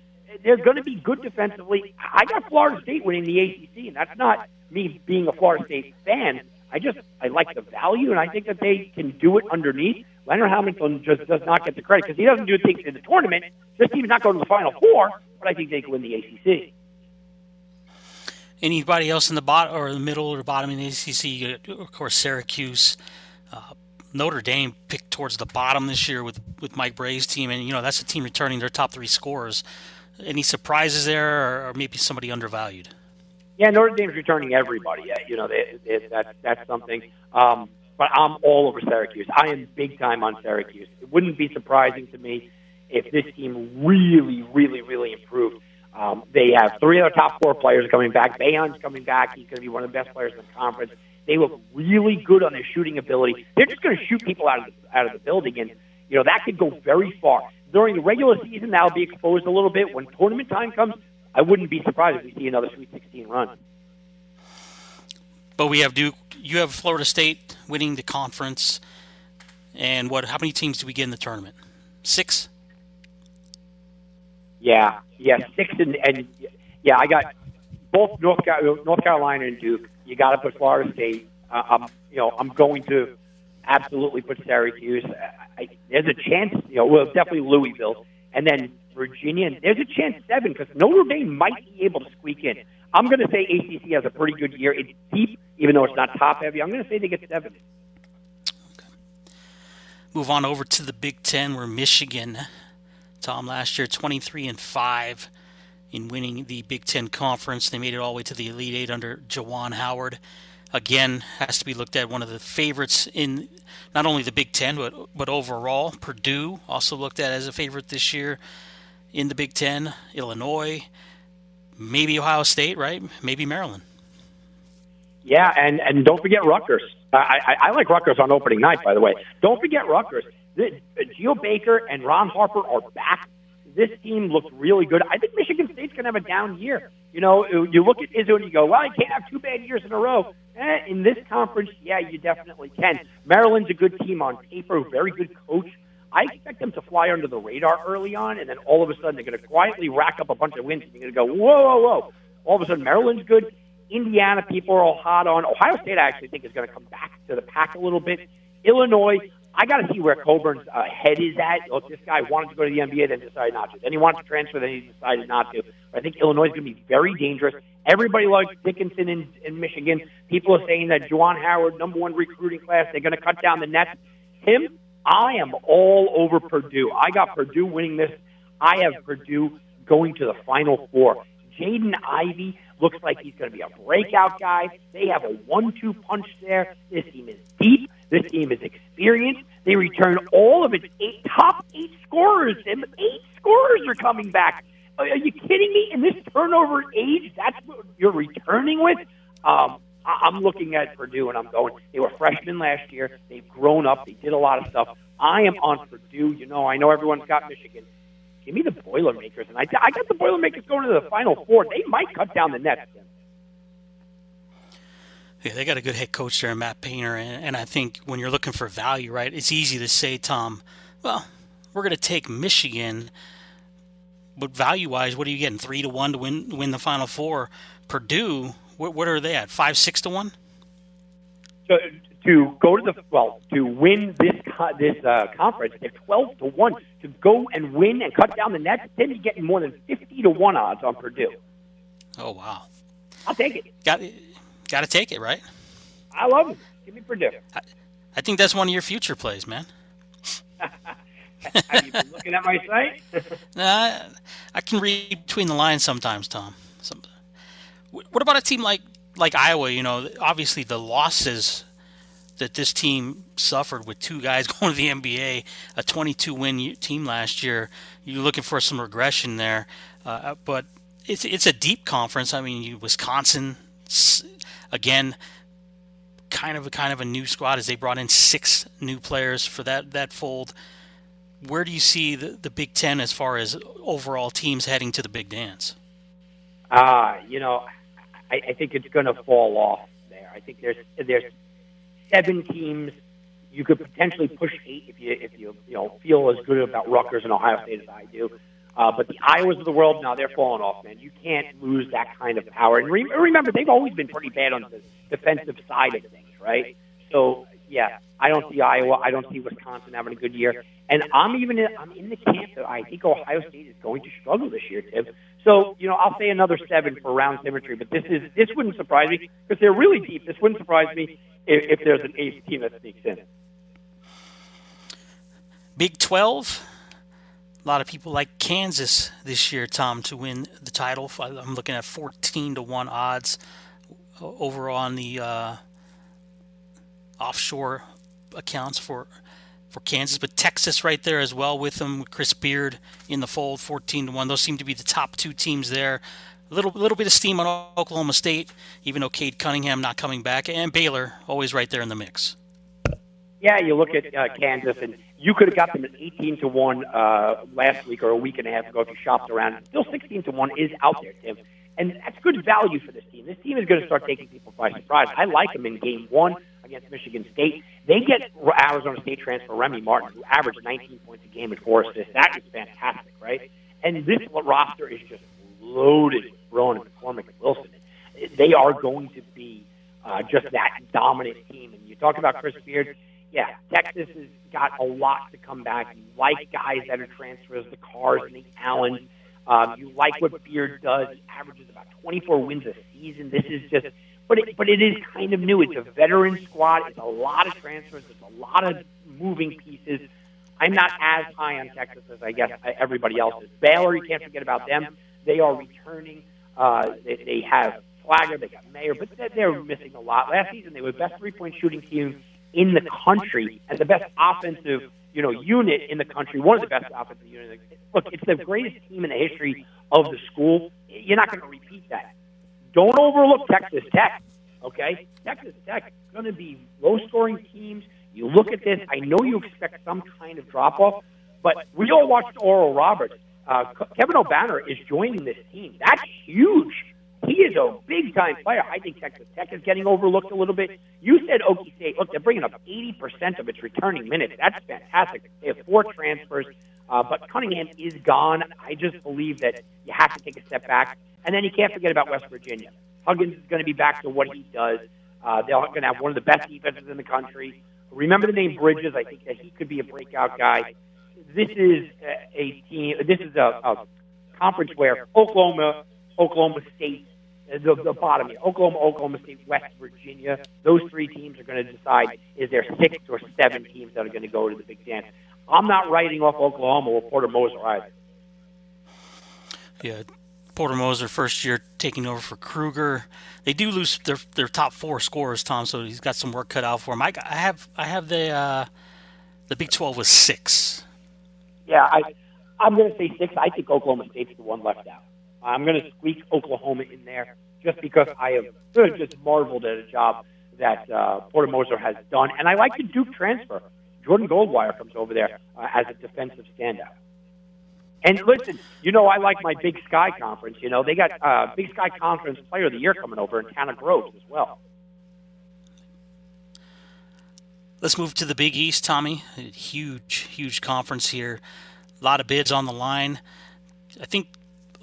They're going to be good defensively. I got Florida State winning the ACC, and that's not me being a Florida State fan. I just I like the value, and I think that they can do it underneath. Leonard Hamilton just does not get the credit because he doesn't do things in the tournament. This team's not going to the Final Four, but I think they can win the ACC. Anybody else in the bottom or the middle or bottom in the ACC? Of course, Syracuse. Uh, Notre Dame picked towards the bottom this year with with Mike Brey's team, and you know that's a team returning their top three scorers. Any surprises there, or maybe somebody undervalued? Yeah, Notre Dame's returning everybody. You know, they, they, that, that's something. Um, but I'm all over Syracuse. I am big time on Syracuse. It wouldn't be surprising to me if this team really, really, really improved. Um, they have three of the top four players coming back. Boeheim's coming back. He's going to be one of the best players in the conference. They look really good on their shooting ability. They're just going to shoot people out of the, out of the building, and you know that could go very far during the regular season. That'll be exposed a little bit. When tournament time comes, I wouldn't be surprised if we see another Sweet 16 run. But we have Duke. You have Florida State winning the conference, and what? How many teams do we get in the tournament? Six. Yeah, yeah, six, and, and yeah, I got both North North Carolina and Duke. You got to put Florida State. Uh, I'm, you know, I'm going to absolutely put Syracuse. I, there's a chance, you know, well, definitely Louisville, and then Virginia. And there's a chance seven because Notre Dame might be able to squeak in. I'm going to say ACC has a pretty good year. It's deep, even though it's not top heavy. I'm going to say they get seven. Okay. Move on over to the Big Ten, where Michigan, Tom, last year 23 and five in winning the Big Ten conference. They made it all the way to the Elite Eight under Juwan Howard. Again, has to be looked at one of the favorites in not only the Big Ten but but overall. Purdue also looked at as a favorite this year in the Big Ten. Illinois, maybe Ohio State, right? Maybe Maryland. Yeah, and and don't forget Rutgers. I, I, I like Rutgers on opening night, by the way. Don't forget Rutgers. Geo Baker and Ron Harper are back. This team looks really good. I think Michigan State's going to have a down year. You know, you look at Izzo and you go, well, you can't have two bad years in a row. Eh, in this conference, yeah, you definitely can. Maryland's a good team on paper, very good coach. I expect them to fly under the radar early on, and then all of a sudden they're going to quietly rack up a bunch of wins, and you're going to go, whoa, whoa, whoa. All of a sudden, Maryland's good. Indiana, people are all hot on. Ohio State, I actually think, is going to come back to the pack a little bit. Illinois, I got to see where Cockburn's uh, head is at. Look, this guy wanted to go to the NBA, then decided not to. Then he wanted to transfer, then he decided not to. But I think Illinois is going to be very dangerous. Everybody likes Dickinson in, in Michigan. People are saying that Juwan Howard, number one recruiting class, they're going to cut down the nets. Him, I am all over Purdue. I got Purdue winning this. I have Purdue going to the Final Four. Jaden Ivey looks like he's going to be a breakout guy. They have a one-two punch there. This team is deep. This team is experienced. They return all of its eight, top eight scorers, and eight scorers are coming back. Are you kidding me? In this turnover age, that's what you're returning with? Um, I'm looking at Purdue and I'm going, they were freshmen last year. They've grown up. They did a lot of stuff. I am on Purdue. You know, I know everyone's got Michigan. Give me the Boilermakers. And I, I got the Boilermakers going to the Final Four. They might cut down the nets. Yeah, they got a good head coach there, Matt Painter. And, and I think when you're looking for value, right, it's easy to say, Tom, well, we're going to take Michigan. But value wise, what are you getting? Three to one to win win the Final Four. Purdue, what, what are they at? Five, six to one. So to go to the well to win this this uh, conference, they're twelve to one to go and win and cut down the nets. Then you're getting more than fifty to one odds on Purdue. Oh wow! I'll take it. Got got to take it, right? I love it. Give me Purdue. I, I think that's one of your future plays, man. Have you been looking at my site? nah, I can read between the lines sometimes, Tom. Some, what about a team like like Iowa? You know, obviously the losses that this team suffered with two guys going to the NBA, a 22 win team last year. You're looking for some regression there, uh, but it's it's a deep conference. I mean, you, Wisconsin again, kind of a kind of a new squad as they brought in six new players for that that fold. Where do you see the, the Big Ten as far as overall teams heading to the big dance? Uh, you know, I, I think it's going to fall off there. I think there's there's seven teams. You could potentially push eight if you if you you know feel as good about Rutgers and Ohio State as I do. Uh, but the Iowas of the world now they're falling off, man. You can't lose that kind of power. And re- remember, they've always been pretty bad on the defensive side of things, right? So yeah, I don't see Iowa. I don't see Wisconsin having a good year. And I'm even in, I'm in the camp that I think Ohio State is going to struggle this year, Tim. So you know, I'll say another seven for round symmetry. But this is this wouldn't surprise me because they're really deep. This wouldn't surprise me if, if there's an eighth team that sneaks in. Big Twelve. A lot of people like Kansas this year, Tom, to win the title. I'm looking at 14 to one odds over on the uh, offshore accounts for for Kansas, but Texas right there as well with them. Chris Beard in the fold, 14 to one. Those seem to be the top two teams there. A little little bit of steam on Oklahoma State, even though Cade Cunningham not coming back, and Baylor always right there in the mix. Yeah, you look at uh, Kansas, and you could have got them at 18 to one uh, last week or a week and a half ago if you shopped around. Still, 16 to one is out there, Tim, and that's good value for this team. This team is going to start taking people by surprise. I like them in Game One against Michigan State. They get Arizona State transfer Remy Martin, who averaged 19 points a game and four assists. That is fantastic, right? And this roster is just loaded with Rowan McCormack and Wilson. They are going to be uh, just that dominant team. And you talk about Chris Beard yeah, Texas has got a lot to come back. You like guys that are transfers, the Carrs and the Allen. Um, you like what Beard does. He averages about 24 wins a season. This is just, but it, but it is kind of new. It's a veteran squad. It's a lot of transfers. It's a lot of moving pieces. I'm not as high on Texas as I guess everybody else is. Baylor, you can't forget about them. They are returning. Uh, they, they have Flagler, they got Mayer, but they're missing a lot. Last season, they were the best three-point shooting team in the country and the best offensive, you know, unit in the country, one of the best offensive units. Look, it's the greatest team in the history of the school. You're not going to repeat that. Don't overlook Texas Tech. Okay, Texas Tech going to be low-scoring teams. You look at this. I know you expect some kind of drop-off, but we all watched Oral Roberts. Uh, Kevin Obanor is joining this team. That's huge he is a big time player. I think Texas Tech is getting overlooked a little bit. You said Okie State. Look, they're bringing up 80% of its returning minutes. That's fantastic. They have four transfers, uh, but Cunningham is gone. I just believe that you have to take a step back. And then you can't forget about West Virginia. Huggins is going to be back to what he does. Uh, they're going to have one of the best defenses in the country. Remember the name Bridges. I think that he could be a breakout guy. This is a team. This is a, a conference where Oklahoma, Oklahoma State, the, the bottom here. Oklahoma, Oklahoma State, West Virginia. Those three teams are going to decide is there six or seven teams that are going to go to the Big Dance. I'm not writing off Oklahoma or Porter Moser either. Yeah, Porter Moser first year taking over for Kruger. They do lose their their top four scorers, Tom. So he's got some work cut out for him. I, I have I have the uh, the Big Twelve was six. Yeah, I I'm going to say six. I think Oklahoma State's the one left out. I'm going to squeak Oklahoma in there just because I have just marveled at a job that uh, Porter Moser has done, and I like the Duke transfer. Jordan Goldwire comes over there uh, as a defensive standout. And listen, you know I like my Big Sky Conference. You know they got uh, Big Sky Conference Player of the Year coming over in Tanner Groves as well. Let's move to the Big East, Tommy. A huge, huge conference here. A lot of bids on the line. I think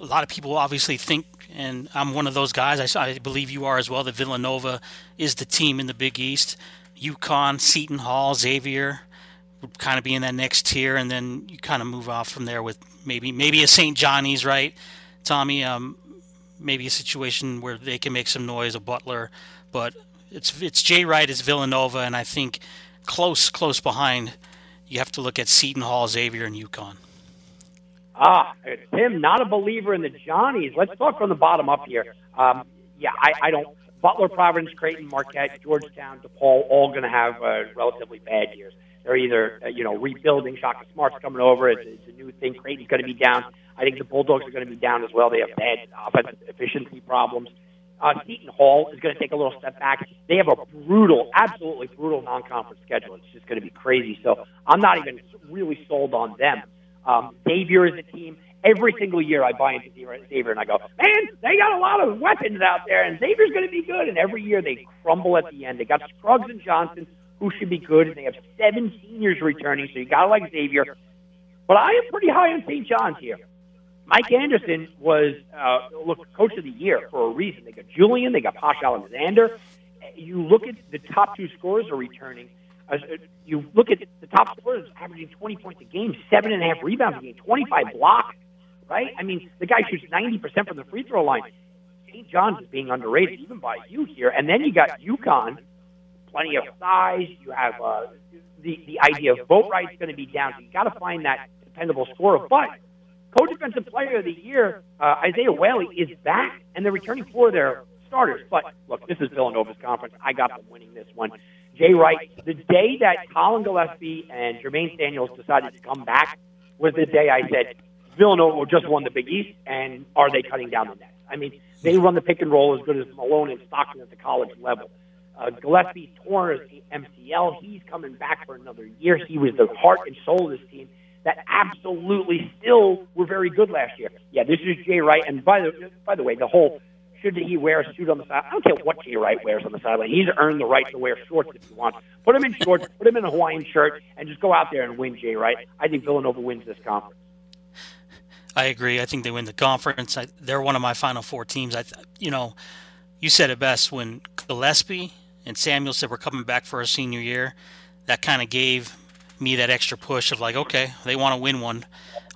a lot of people obviously think, and I'm one of those guys. I, I believe you are as well. That Villanova is the team in the Big East. UConn, Seton Hall, Xavier would kind of be in that next tier, and then you kind of move off from there with maybe maybe a St. Johnny's, right, Tommy? Um, maybe a situation where they can make some noise, a Butler, but it's it's Jay Wright is Villanova, and I think close close behind, you have to look at Seton Hall, Xavier, and UConn. Ah, Tim, not a believer in the Johnnies. Let's talk from the bottom up here. Um, yeah, I, I don't. Butler, Providence, Creighton, Marquette, Georgetown, DePaul, all going to have uh, relatively bad years. They're either, uh, you know, rebuilding. Shaka Smart's coming over. It's, it's a new thing. Creighton's going to be down. I think the Bulldogs are going to be down as well. They have bad offensive efficiency problems. Uh, Seton Hall is going to take a little step back. They have a brutal, absolutely brutal non-conference schedule. It's just going to be crazy. So I'm not even really sold on them. Um, Xavier is a team. Every single year I buy into Xavier and I go, man, they got a lot of weapons out there and Xavier's going to be good. And every year they crumble at the end. They got Scruggs and Johnson, who should be good. And they have seven seniors returning, so you got to like Xavier. But I am pretty high on St. John's here. Mike Anderson was, uh, look, coach of the year for a reason. They got Julian, they got Posh Alexander. You look at the top two scorers are returning. Uh, you look at the top scorers averaging 20 points a game, seven and a half rebounds a game, 25 blocks, right? I mean, the guy shoots 90% from the free throw line. St. John's is being underrated even by you here. And then you got UConn, plenty of size. You have uh, the, the idea of Boatwright's going to be down. So you got to find that dependable scorer. But co-defensive player of the year, uh, Isaiah Whaley, is back, and they're returning for their starters. But look, this is Villanova's conference. I got them winning this one. Jay Wright, the day that Collin Gillespie and Jermaine Daniels decided to come back was the day I said Villanova just won the Big East, and are they cutting down the nets? I mean, they run the pick and roll as good as Malone and Stockton at the college level. Uh, Gillespie tore his MCL. He's coming back for another year. He was the heart and soul of this team that absolutely still were very good last year. Yeah, this is Jay Wright. And by the by the way, the whole should he wear a suit on the side? I don't care what Jay Wright wears on the sideline. He's earned the right to wear shorts if he wants. Put him in shorts, put him in a Hawaiian shirt, and just go out there and win, Jay Wright. I think Villanova wins this conference. I agree. I think they win the conference. I, they're one of my final four teams. I, you know, you said it best when Gillespie and Samuel said we're coming back for our senior year. That kind of gave me that extra push of like, okay, they want to win one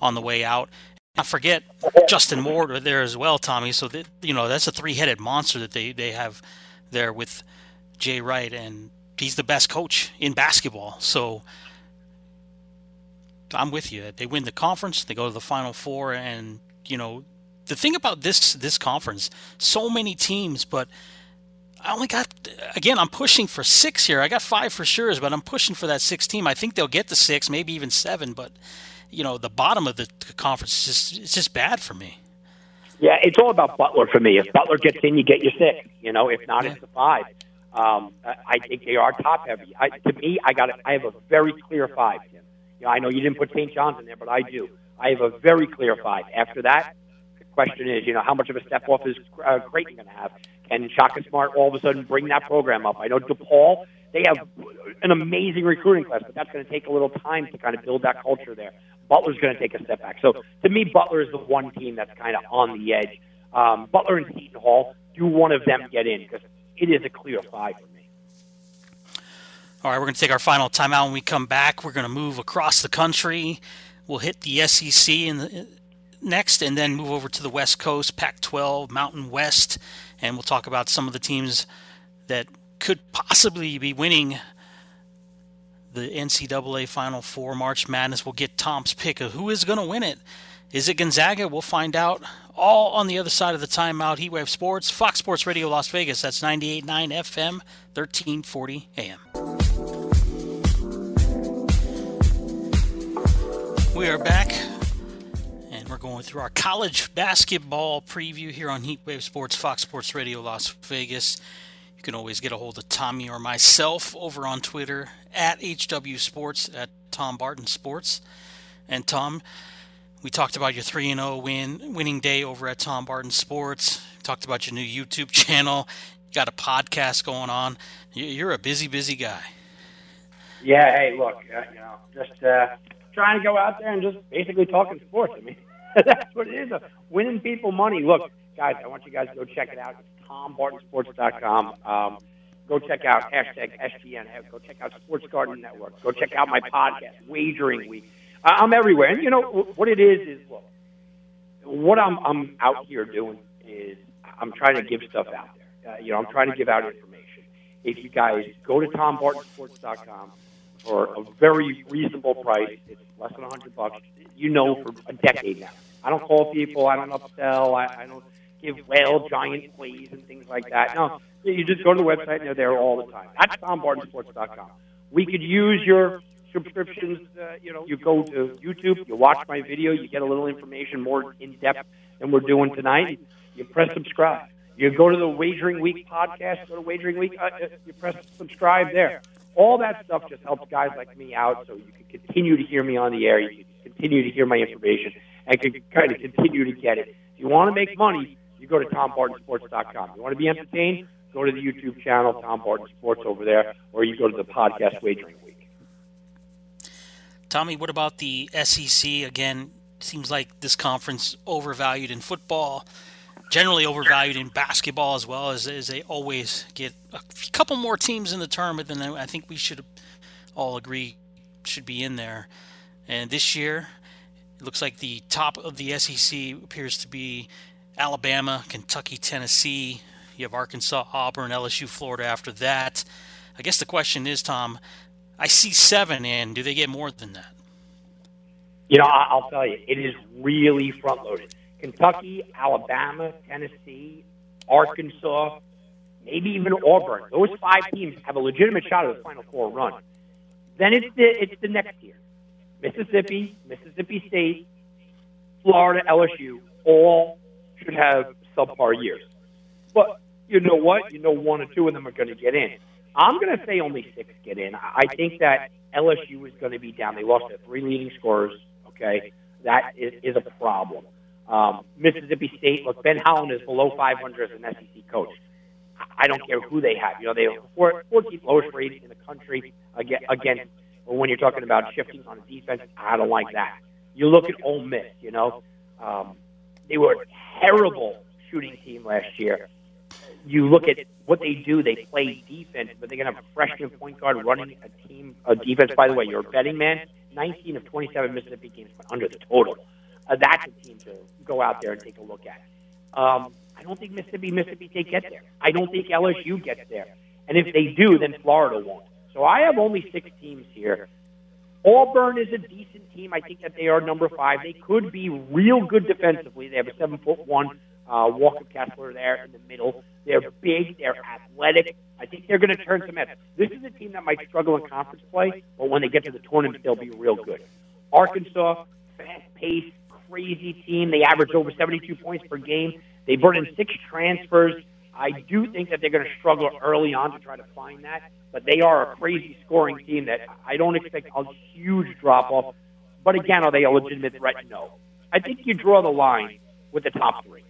on the way out. I forget Justin Moore there as well, Tommy. So that you know that's a three-headed monster that they they have there with Jay Wright, and he's the best coach in basketball. So I'm with you. They win the conference, they go to the Final Four, and you know the thing about this this conference, so many teams, but I only got again. I'm pushing for six here. I got five for sure, but I'm pushing for that six team. I think they'll get the six, maybe even seven, but you know the bottom of the conference is just it's just bad for me. Yeah, it's all about Butler for me. If Butler gets in, you get your six. You know, if not, it's the five. Um, I think they are top heavy. I, to me, I got I have a very clear five. You know, I know you didn't put St. John's in there, but I do. I have a very clear five. After that, the question is, you know, how much of a step off is uh, Creighton going to have? Can Shaka Smart all of a sudden bring that program up? I know DePaul, they have an amazing recruiting class, but that's going to take a little time to kind of build that culture there. Butler's going to take a step back. So to me, Butler is the one team that's kind of on the edge. Um, Butler and Seton Hall, do one of them get in? Because it is a clear five for me. All right, we're going to take our final timeout. When we come back, we're going to move across the country. We'll hit the SEC in the next, and then move over to the West Coast, Pac 12, Mountain West, and we'll talk about some of the teams that could possibly be winning the NCAA Final Four March Madness. We'll get Tom's pick of who is going to win it. Is it Gonzaga? We'll find out. All on the other side of the timeout. Heatwave Sports, Fox Sports Radio Las Vegas. That's 98.9 FM, 1340 AM. We are back, going through our college basketball preview here on Heatwave Sports, Fox Sports Radio Las Vegas. You can always get a hold of Tommy or myself over on Twitter at HW Sports, at Tom Barton Sports. And Tom, we talked about your 3 0 win winning day over at Tom Barton Sports. Talked about your new YouTube channel. You got a podcast going on. You're a busy, busy guy. Yeah, hey, look, uh, you know, just uh, trying to go out there and just basically talking sports. I mean, that's what it is. Winning people money. Look, guys, I want you guys to go check it out. It's TomBartonSports.com. Um, go check out hashtag SGN. Go check out Sports Garden Network. Go check out my podcast, Wagering Week. I'm everywhere. And you know what it is is look, what I'm I'm out here doing is I'm trying to give stuff out there. Uh, you know, I'm trying to give out information. If you guys go to TomBartonSports.com for a very reasonable price. It's less than a hundred bucks. You know, for a decade now. I don't call people. I don't upsell. I, I don't give whale giant plays and things like that. No, you just go to the website and they're there all the time. That's TomBartonSports.com. We could use your subscriptions. Uh, you know, you go to YouTube, you watch my video, you get a little information more in depth than we're doing tonight. You press subscribe. You go to the Wagering Week podcast, go to Wagering Week, uh, uh you press subscribe there all that stuff just helps guys like me out so you can continue to hear me on the air, you can continue to hear my information, and can kind of continue to get it. If you want to make money, you go to TomBartonSports.com. You want to be entertained, go to the YouTube channel, Tom Barton Sports over there, or you go to the podcast Wagering Week. Tommy, what about the SEC? Again, seems like this conference overvalued in football generally overvalued in basketball as well as, as they always get a couple more teams in the tournament than I think we should all agree should be in there. And this year, it looks like the top of the SEC appears to be Alabama, Kentucky, Tennessee. You have Arkansas, Auburn, LSU, Florida after that. I guess the question is, Tom, I see seven, and do they get more than that? You know, I'll tell you, it is really front loaded. Kentucky, Alabama, Tennessee, Arkansas, maybe even Auburn. Those five teams have a legitimate shot at the Final Four run. Then it's the it's the next year. Mississippi, Mississippi State, Florida, LSU, all should have subpar years. But you know what? You know one or two of them are going to get in. I'm going to say only six get in. I think that LSU is going to be down. They lost their three leading scorers. Okay, that is, is a problem. Um, Mississippi State, look, Ben Howland is below 500 as an SEC coach. I don't care who they have. You know, they have 14th lowest rating in the country again. Again, when you're talking about shifting on defense, I don't like that. You look at Ole Miss. You know, um, they were a terrible shooting team last year. You look at what they do; they play defense, but they're going to have a freshman point guard running a team a defense. By the way, you're a betting man. 19 of 27 Mississippi games under the total uh, that's a team to go out there and take a look at. Um, I don't think Mississippi, Mississippi State get there. I don't think LSU gets there. And if they do, then Florida won't. So I have only six teams here. Auburn is a decent team. I think that they are number five. They could be real good defensively. They have a seven foot one uh, Walker Kessler there in the middle. They're big. They're athletic. I think they're going to turn some heads. This is a team that might struggle in conference play, but when they get to the tournament, they'll be real good. Arkansas, fast paced, crazy team. They average over 72 points per game. They brought in six transfers. I do think that they're going to struggle early on to try to find that, but they are a crazy scoring team that I don't expect a huge drop off. But again, are they a legitimate threat? No. I think you draw the line with the top three.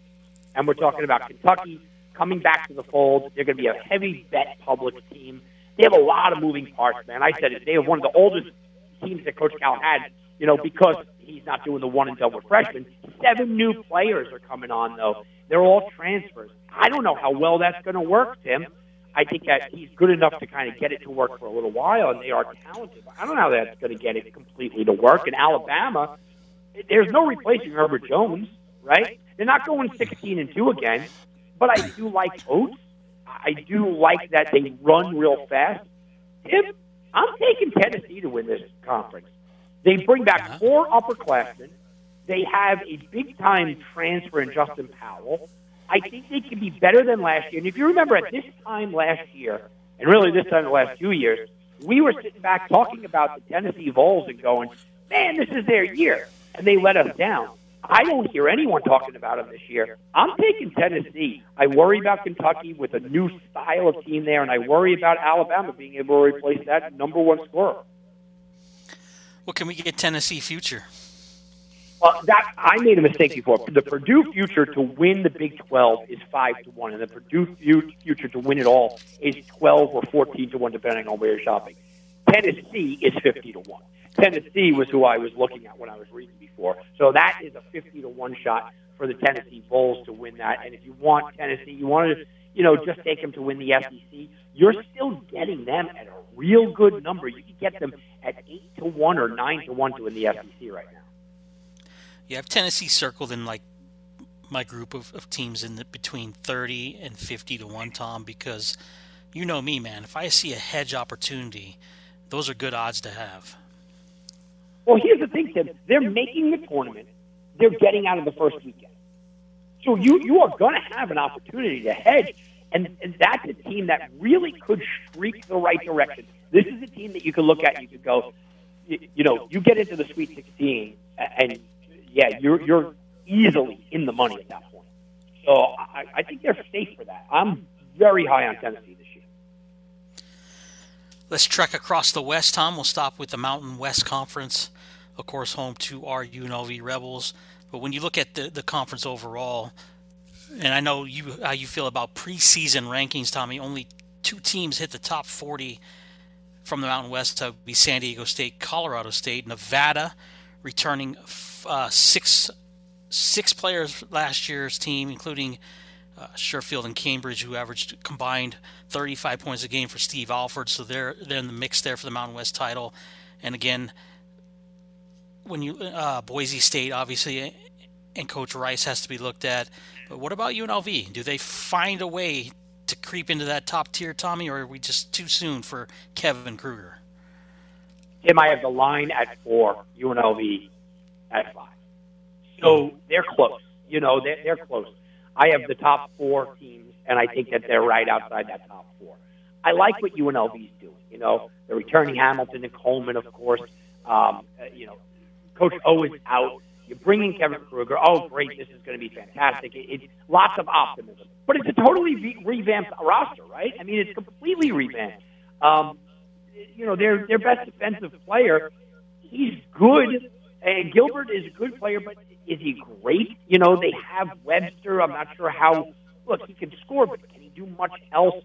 And we're talking about Kentucky coming back to the fold. They're going to be a heavy bet public team. They have a lot of moving parts, man. I said it. They have one of the oldest teams that Coach Cal had you know, because he's not doing the one and done with freshmen. Seven new players are coming on, though. They're all transfers. I don't know how well that's going to work, Tim. I think that he's good enough to kind of get it to work for a little while, and they are talented. I don't know how that's going to get it completely to work. In Alabama, there's no replacing Herbert Jones, right? They're not going 16 and two again, but I do like Oats. I do like that they run real fast. Tim, I'm taking Tennessee to win this conference. They bring back four upperclassmen. They have a big time transfer in Justin Powell. I think they can be better than last year. And if you remember at this time last year, and really this time the last two years, we were sitting back talking about the Tennessee Vols and going, man, this is their year. And they let us down. I don't hear anyone talking about them this year. I'm taking Tennessee. I worry about Kentucky with a new style of team there, and I worry about Alabama being able to replace that number one scorer. What can we get Tennessee future? Well, that I made a mistake before. The Purdue future to win the Big 12 is five to one, and the Purdue future to win it all is 12 or 14 to one, depending on where you're shopping. Tennessee is 50 to one. Tennessee was who I was looking at when I was reading before. So that is a 50 to 1 shot for the Tennessee Vols to win that. And if you want Tennessee, you want to, you know, just take them to win the SEC, you're still getting them at a real good number. You can get them at 8 to 1 or 9 to 1 to win the SEC right now. Yeah, I have Tennessee circled in like my group of, of teams in the between 30 and 50 to 1, Tom, because you know me, man. If I see a hedge opportunity, those are good odds to have. Well, here's the thing, Tim. They're making the tournament. They're getting out of the first weekend. So you, you are going to have an opportunity to hedge. And, and that's a team that really could streak the right direction. This is a team that you could look at you could go, you, you know, you get into the Sweet 16, and yeah, you're, you're easily in the money at that point. So I, I think they're safe for that. I'm very high on Tennessee this year. Let's trek across the West, Tom. We'll stop with the Mountain West Conference of course, home to our UNLV Rebels. But when you look at the, the conference overall, and I know you how you feel about preseason rankings, Tommy, only two teams hit the top 40 from the Mountain West. Would be San Diego State, Colorado State, Nevada, returning uh, six six players last year's team, including uh, Sherfield and Cambridge, who averaged combined 35 points a game for Steve Alford. So they're they're in the mix there for the Mountain West title. And again, when you uh, Boise State obviously and Coach Rice has to be looked at. But what about UNLV? Do they find a way to creep into that top tier, Tommy, or are we just too soon for Kevin Kruger? Tim, I have the line at four, UNLV at five. So they're close. You know, they're, they're close. I have the top four teams, and I think that they're right outside that top four. I like what UNLV is doing. You know, they're returning Hamilton and Coleman, of course. Um, uh, you know, Coach O is out. You bring in Kevin Kruger. Oh, great! This is going to be fantastic. It, it's lots of optimism, but it's a totally re- revamped roster, right? I mean, it's completely revamped. Um, you know, their their best defensive player, he's good, and Gilbert is a good player, but is he great? You know, they have Webster. I'm not sure how. Look, he can score, but can he do much else?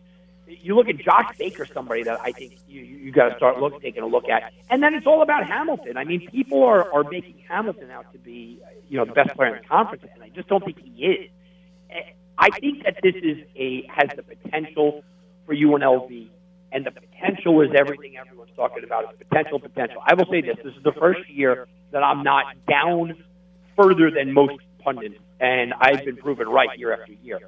You look at Josh Baker, somebody that I think you you got to start look taking a look at, and then it's all about Hamilton. I mean, people are are making Hamilton out to be you know the best player in the conference, and I just don't think he is. I think that this is a has the potential for UNLV, and the potential is everything everyone's talking about. It's potential, potential. I will say this: this is the first year that I'm not down further than most pundits, and I've been proven right year after year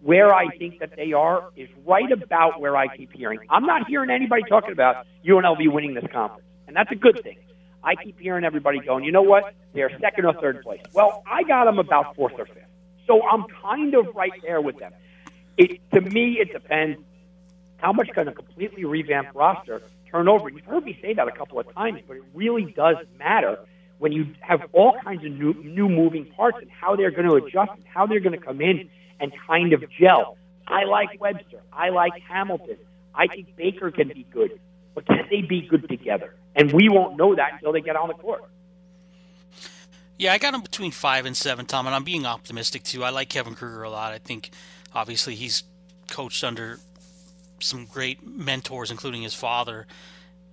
where I think that they are is right about where I keep hearing. I'm not hearing anybody talking about UNLV winning this conference, and that's a good thing. I keep hearing everybody going, you know what? They're second or third place. Well, I got them about fourth or fifth. So I'm kind of right there with them. It, to me, it depends how much can a completely revamped roster turn over. You've heard me say that a couple of times, but it really does matter when you have all kinds of new, new moving parts and how they're going to adjust and how they're going to come in and kind of gel. I like Webster. I like Hamilton. I think Baker can be good, but can they be good together? And we won't know that until they get on the court. Yeah, I got him between five and seven, Tom, and I'm being optimistic too. I like Kevin Kruger a lot. I think obviously he's coached under some great mentors, including his father.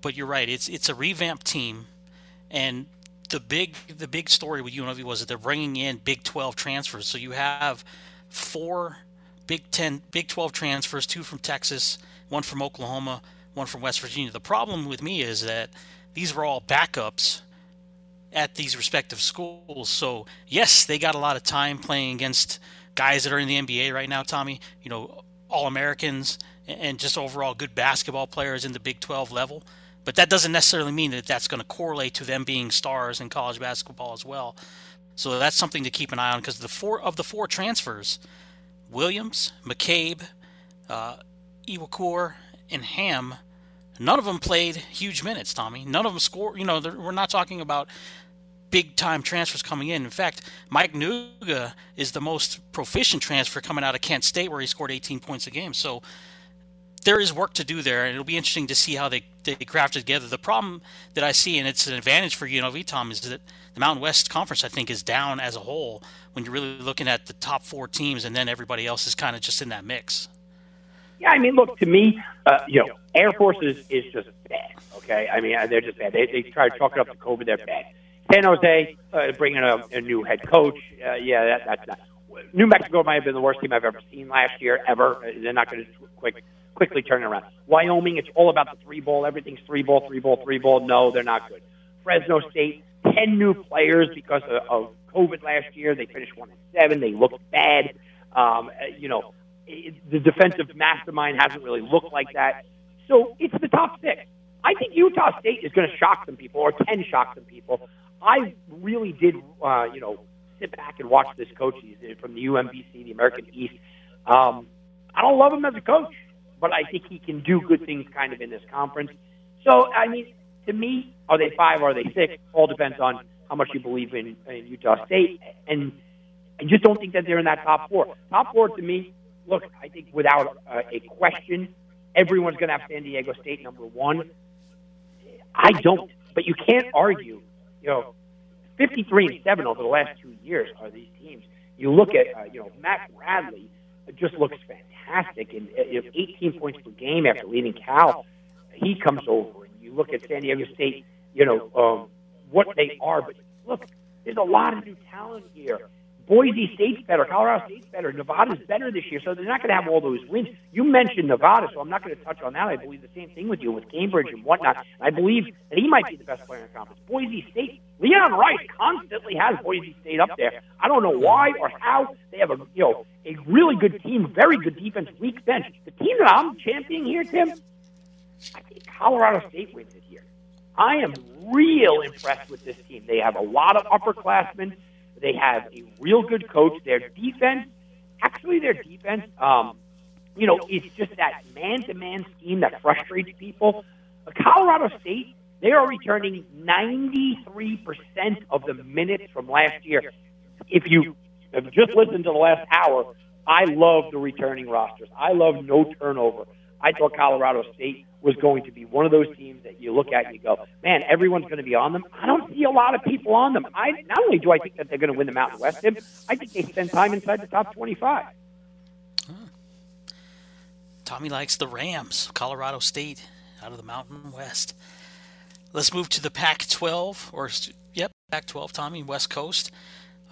But you're right; it's it's a revamped team, and the big the big story with UNLV was that they're bringing in Big 12 transfers. So you have four Big Ten, Big 12 transfers, two from Texas, one from Oklahoma, one from West Virginia. The problem with me is that these were all backups at these respective schools. So, yes, they got a lot of time playing against guys that are in the NBA right now, Tommy, you know, All Americans and just overall good basketball players in the Big 12 level. But that doesn't necessarily mean that that's going to correlate to them being stars in college basketball as well. So that's something to keep an eye on because the four of the four transfers, Williams, McCabe, uh, Iwuakor, and Ham, none of them played huge minutes. Tommy, none of them scored. You know, we're not talking about big time transfers coming in. In fact, Mike Nuga is the most proficient transfer coming out of Kent State, where he scored 18 points a game. So there is work to do there, and it'll be interesting to see how they, they craft it together. The problem that I see, and it's an advantage for UNLV, Tom, is that the Mountain West Conference, I think, is down as a whole when you're really looking at the top four teams, and then everybody else is kind of just in that mix. Yeah, I mean, look, to me, uh, you know, Air Force is, is just bad, okay? I mean, they're just bad. They, they try to chalk it up to COVID, they're bad. San Jose, uh, bringing a, a new head coach, uh, yeah, that, that's not. New Mexico might have been the worst team I've ever seen last year, ever. They're not going to quick quickly turn around. Wyoming, it's all about the three ball. Everything's three ball, three ball, three ball. No, they're not good. Fresno State, 10 new players because of, of COVID last year. They finished one and seven. They looked bad. Um, you know, it, the defensive mastermind hasn't really looked like that. So it's the top six. I think Utah State is going to shock some people, or can shock some people. I really did, uh, you know, sit back and watch this coach. He's from the UMBC, the American East. Um, I don't love him as a coach but I think he can do good things kind of in this conference. So, I mean, to me, are they five? Are they six? All depends on how much you believe in, in Utah State. And I just don't think that they're in that top four. Top four to me, look, I think without uh, a question, everyone's going to have San Diego State number one. I don't, but you can't argue. You know, 53 and seven over the last two years are these teams. You look at, uh, you know, Matt Bradley just looks fantastic. And uh, 18 points per game after leaving Cal, he comes over. And you look at San Diego State, you know, um, what they are. But look, there's a lot of new talent here. Boise State's better. Colorado State's better. Nevada's better this year, so they're not going to have all those wins. You mentioned Nevada, so I'm not going to touch on that. I believe the same thing with you with Cambridge and whatnot. I believe that he might be the best player in the conference. Boise State, Leon Rice constantly has Boise State up there. I don't know why or how. They have a you know a really good team, very good defense, weak bench. The team that I'm championing here, Tim, I think Colorado State wins it here. I am real impressed with this team. They have a lot of upperclassmen. They have a real good coach. Their defense, actually, their defense, um, you know, it's just that man-to-man scheme that frustrates people. Colorado State, they are returning 93% of the minutes from last year. If you have just listened to the last hour, I love the returning rosters. I love no turnover. I thought Colorado State was going to be one of those teams that you look at and you go, man, everyone's going to be on them. I don't see a lot of people on them. I not only do I think that they're going to win the Mountain West, I think they spend time inside the top twenty-five. Tommy likes the Rams, Colorado State, out of the Mountain West. Let's move to the Pac-12, or yep, Pac-12. Tommy, West Coast.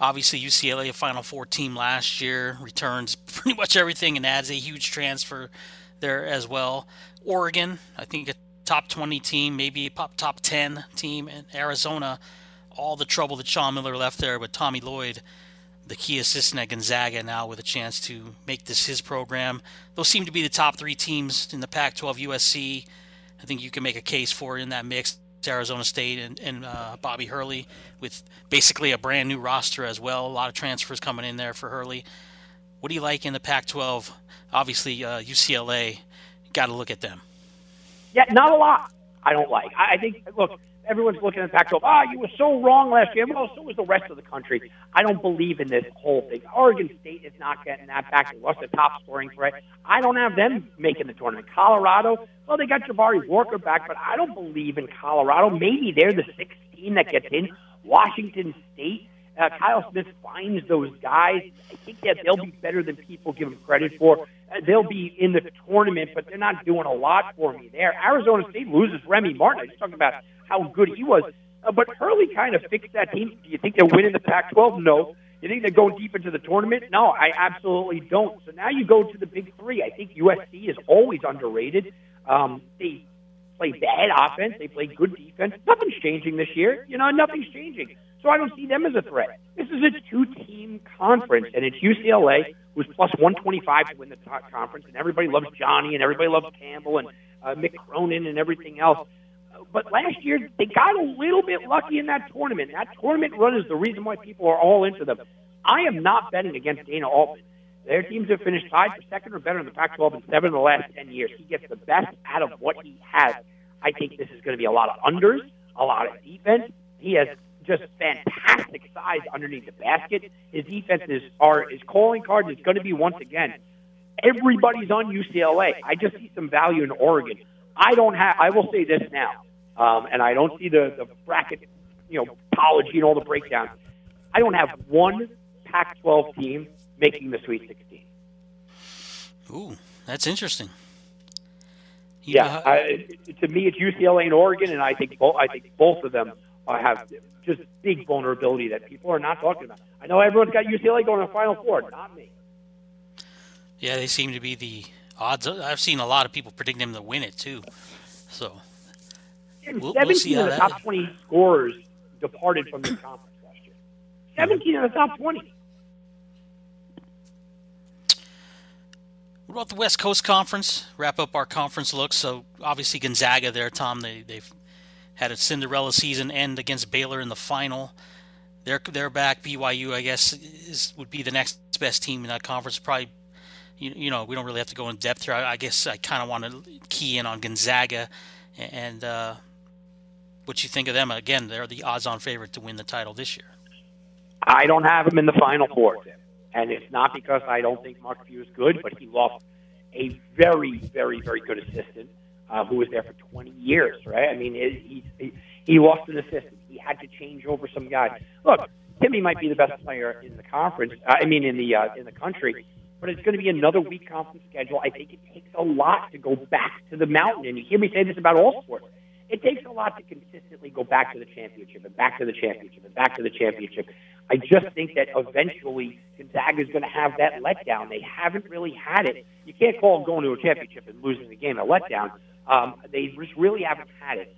Obviously, UCLA, a Final Four team last year, returns pretty much everything and adds a huge transfer there as well. Oregon, I think a top 20 team, maybe a top 10 team, and Arizona, all the trouble that Sean Miller left there with Tommy Lloyd, the key assistant at Gonzaga, now with a chance to make this his program. Those seem to be the top three teams in the Pac 12 USC. I think you can make a case for in that mix. Arizona State and, and uh, Bobby Hurley with basically a brand new roster as well. A lot of transfers coming in there for Hurley. What do you like in the Pac 12? Obviously, uh, UCLA got to look at them. Yeah, not a lot. I don't like. I think look, everyone's looking at the Pac-12. Ah, you were so wrong last year. Well, so was the rest of the country. I don't believe in this whole thing. Oregon State is not getting that back. They lost the top scoring threat. I don't have them making the tournament. Colorado, well, they got Jabari Walker back, but I don't believe in Colorado. Maybe they're the sixth team that gets in. Washington State. Uh, Kyle Smith finds those guys. I think that they'll be better than people give them credit for they'll be in the tournament, but they're not doing a lot for me there. Arizona State loses Remy Martin. I just talking about how good he was. Uh, but Hurley kind of fixed that team. Do you think they're winning the Pac-12? No. You think they're going deep into the tournament? No, I absolutely don't. So now you go to the Big Three. I think USC is always underrated. Um, they play bad offense. They play good defense. Nothing's changing this year. You know, nothing's changing. So I don't see them as a threat. This is a two-team conference, and it's UCLA who's plus 125 to win the top conference, and everybody loves Johnny, and everybody loves Campbell, and uh, Mick Cronin, and everything else. But last year, they got a little bit lucky in that tournament. That tournament run is the reason why people are all into them. I am not betting against Dana Altman. Their teams have finished tied for second or better in the Pac-12 in seven of the last ten years. He gets the best out of what he has. I think this is going to be a lot of unders, a lot of defense. He has just fantastic size underneath the basket. His defense is are his calling card is going to be once again. Everybody's on UCLA. I just see some value in Oregon. I don't have. I will say this now, um, and I don't see the the bracket, you know, apology and all the breakdowns. I don't have one Pac-12 team making the Sweet 16. Ooh, that's interesting. You yeah, I, to me, it's UCLA and Oregon, and I think both. I think both of them uh, have just big vulnerability that people are not talking about. I know everyone's got UCLA going to the Final Four, not me. Yeah, they seem to be the odds. I've seen a lot of people predicting them to win it too. So, we'll, 17 we'll see of the that... top 20 scorers departed from the conference last year. 17 of the top 20. What about the West Coast Conference? Wrap up our conference look. So obviously Gonzaga there, Tom. They they've had a Cinderella season end against Baylor in the final. They're they're back. BYU, I guess, is would be the next best team in that conference. Probably, you, you know, we don't really have to go in depth here. I, I guess I kind of want to key in on Gonzaga, and uh, what you think of them. Again, they're the odds-on favorite to win the title this year. I don't have them in the final four. And it's not because I don't think Mark Few is good, but he lost a very, very, very good assistant uh, who was there for 20 years, right? I mean, it, he, he, he lost an assistant. He had to change over some guys. Look, Timme might be the best player in the conference. Uh, I mean, in the uh, in the country, but it's going to be another weak conference schedule. I think it takes a lot to go back to the mountain. And you hear me say this about all sports. It takes a lot to consistently go back to the championship and back to the championship and back to the championship. I just think that eventually Gonzaga is going to have that letdown. They haven't really had it. You can't call going to a championship and losing the game a letdown. Um, they just really haven't had it.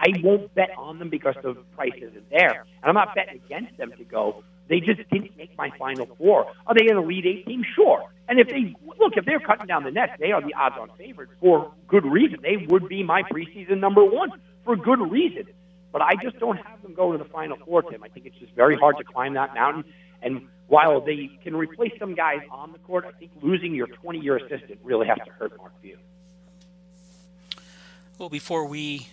I won't bet on them because the price isn't there, and I'm not betting against them to go. They just didn't make my Final Four. Are they an Elite Eight team? Sure. And if they look, if they're cutting down the nets, they are the odds-on favorite for good reason. They would be my preseason number one for good reason. But I just don't have them go to the Final Four, Tim. I think it's just very hard to climb that mountain. And while they can replace some guys on the court, I think losing your 20-year assistant really has to hurt Mark Few. Well, before we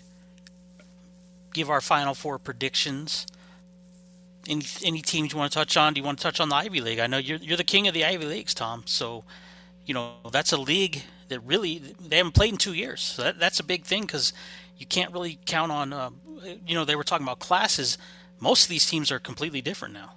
give our Final Four predictions, any any teams you want to touch on? Do you want to touch on the Ivy League? I know you're you're the king of the Ivy Leagues, Tom. So, you know that's a league that really they haven't played in two years. So that, that's a big thing because you can't really count on. Uh, you know, they were talking about classes. Most of these teams are completely different now.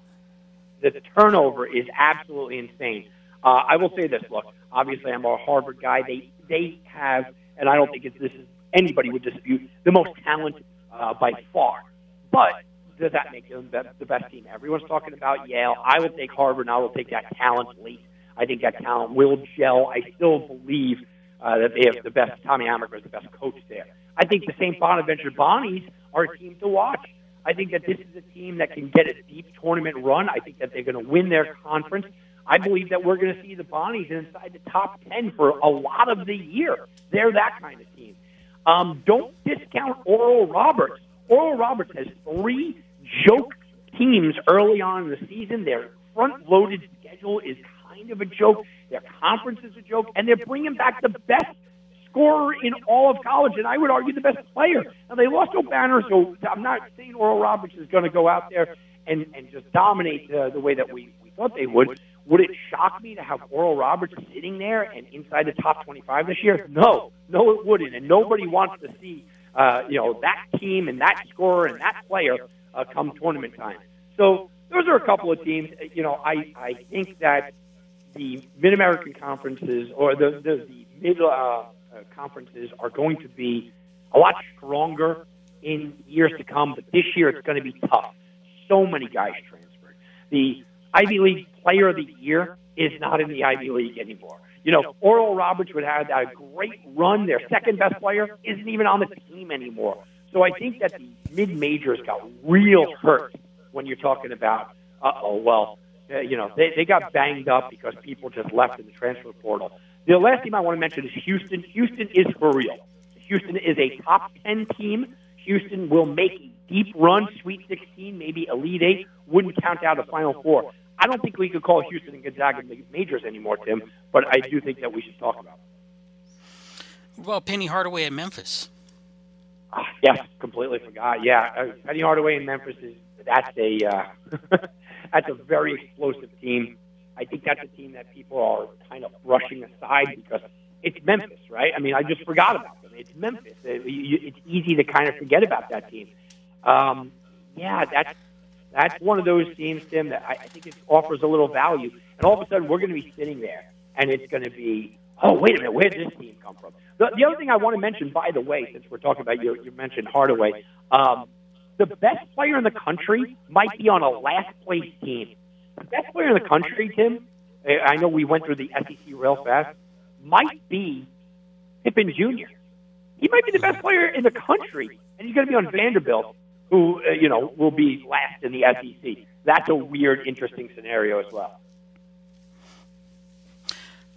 The turnover is absolutely insane. Uh, I will say this: look, obviously, I'm a Harvard guy. They they have, and I don't think it's, this is anybody would dispute the most talented uh, by far. But does that make them the best team? Everyone's talking about Yale. I will take Harvard, and I will take that talent late. I think that talent will gel. I still believe uh, that they have the best. Tommy Amaker is the best coach there. I think the St. Bonaventure Bonnies are a team to watch. I think that this is a team that can get a deep tournament run. I think that they're going to win their conference. I believe that we're going to see the Bonnies inside the top 10 for a lot of the year. They're that kind of team. Um, don't discount Oral Roberts. Oral Roberts has three joke teams early on in the season. Their front loaded schedule is kind of a joke. Their conference is a joke. And they're bringing back the best scorer in all of college, and I would argue the best player. Now, they lost Obanor, so I'm not saying Oral Roberts is going to go out there and, and just dominate uh, the way that we, we thought they would. Would it shock me to have Oral Roberts sitting there and inside the top 25 this year? No, no, it wouldn't. And nobody wants to see, uh, you know, that team and that scorer and that player uh, come tournament time. So those are a couple of teams. You know, I, I think that the Mid American conferences or the, the, the mid uh, uh, conferences are going to be a lot stronger in years to come, but this year it's going to be tough. So many guys transferred. The Ivy League Player of the Year is not in the Ivy League anymore. You know, Oral Roberts would have a great run. Their second best player isn't even on the team anymore. So I think that the mid majors got real hurt when you're talking about, uh oh, well, uh, you know, they, they got banged up because people just left in the transfer portal. The last team I want to mention is Houston. Houston is for real. Houston is a top 10 team. Houston will make deep run, Sweet 16, maybe Elite 8. Wouldn't count out a Final Four. I don't think we could call Houston and Gonzaga majors anymore, Tim, but I do think that we should talk about about Penny Hardaway at Memphis? Uh, yes, completely forgot. Yeah, uh, Penny Hardaway in Memphis is that's a uh, that's a very explosive team. I think that's a team that people are kind of brushing aside because it's Memphis, right? I mean, I just forgot about them. It's Memphis. It's easy to kind of forget about that team. Um, yeah, that's that's one of those teams, Tim, that I, I think it offers a little value. And all of a sudden, we're going to be sitting there, and it's going to be, oh, wait a minute, where did this team come from? The, the other thing I want to mention, by the way, since we're talking about you, you mentioned Hardaway, um, the best player in the country might be on a last place team. The best player in the country, Tim, I know we went through the SEC real fast, might be Pippen Jr. He might be the best player in the country, and he's going to be on Vanderbilt who uh, you know will be last in the SEC. That's a weird, interesting scenario as well.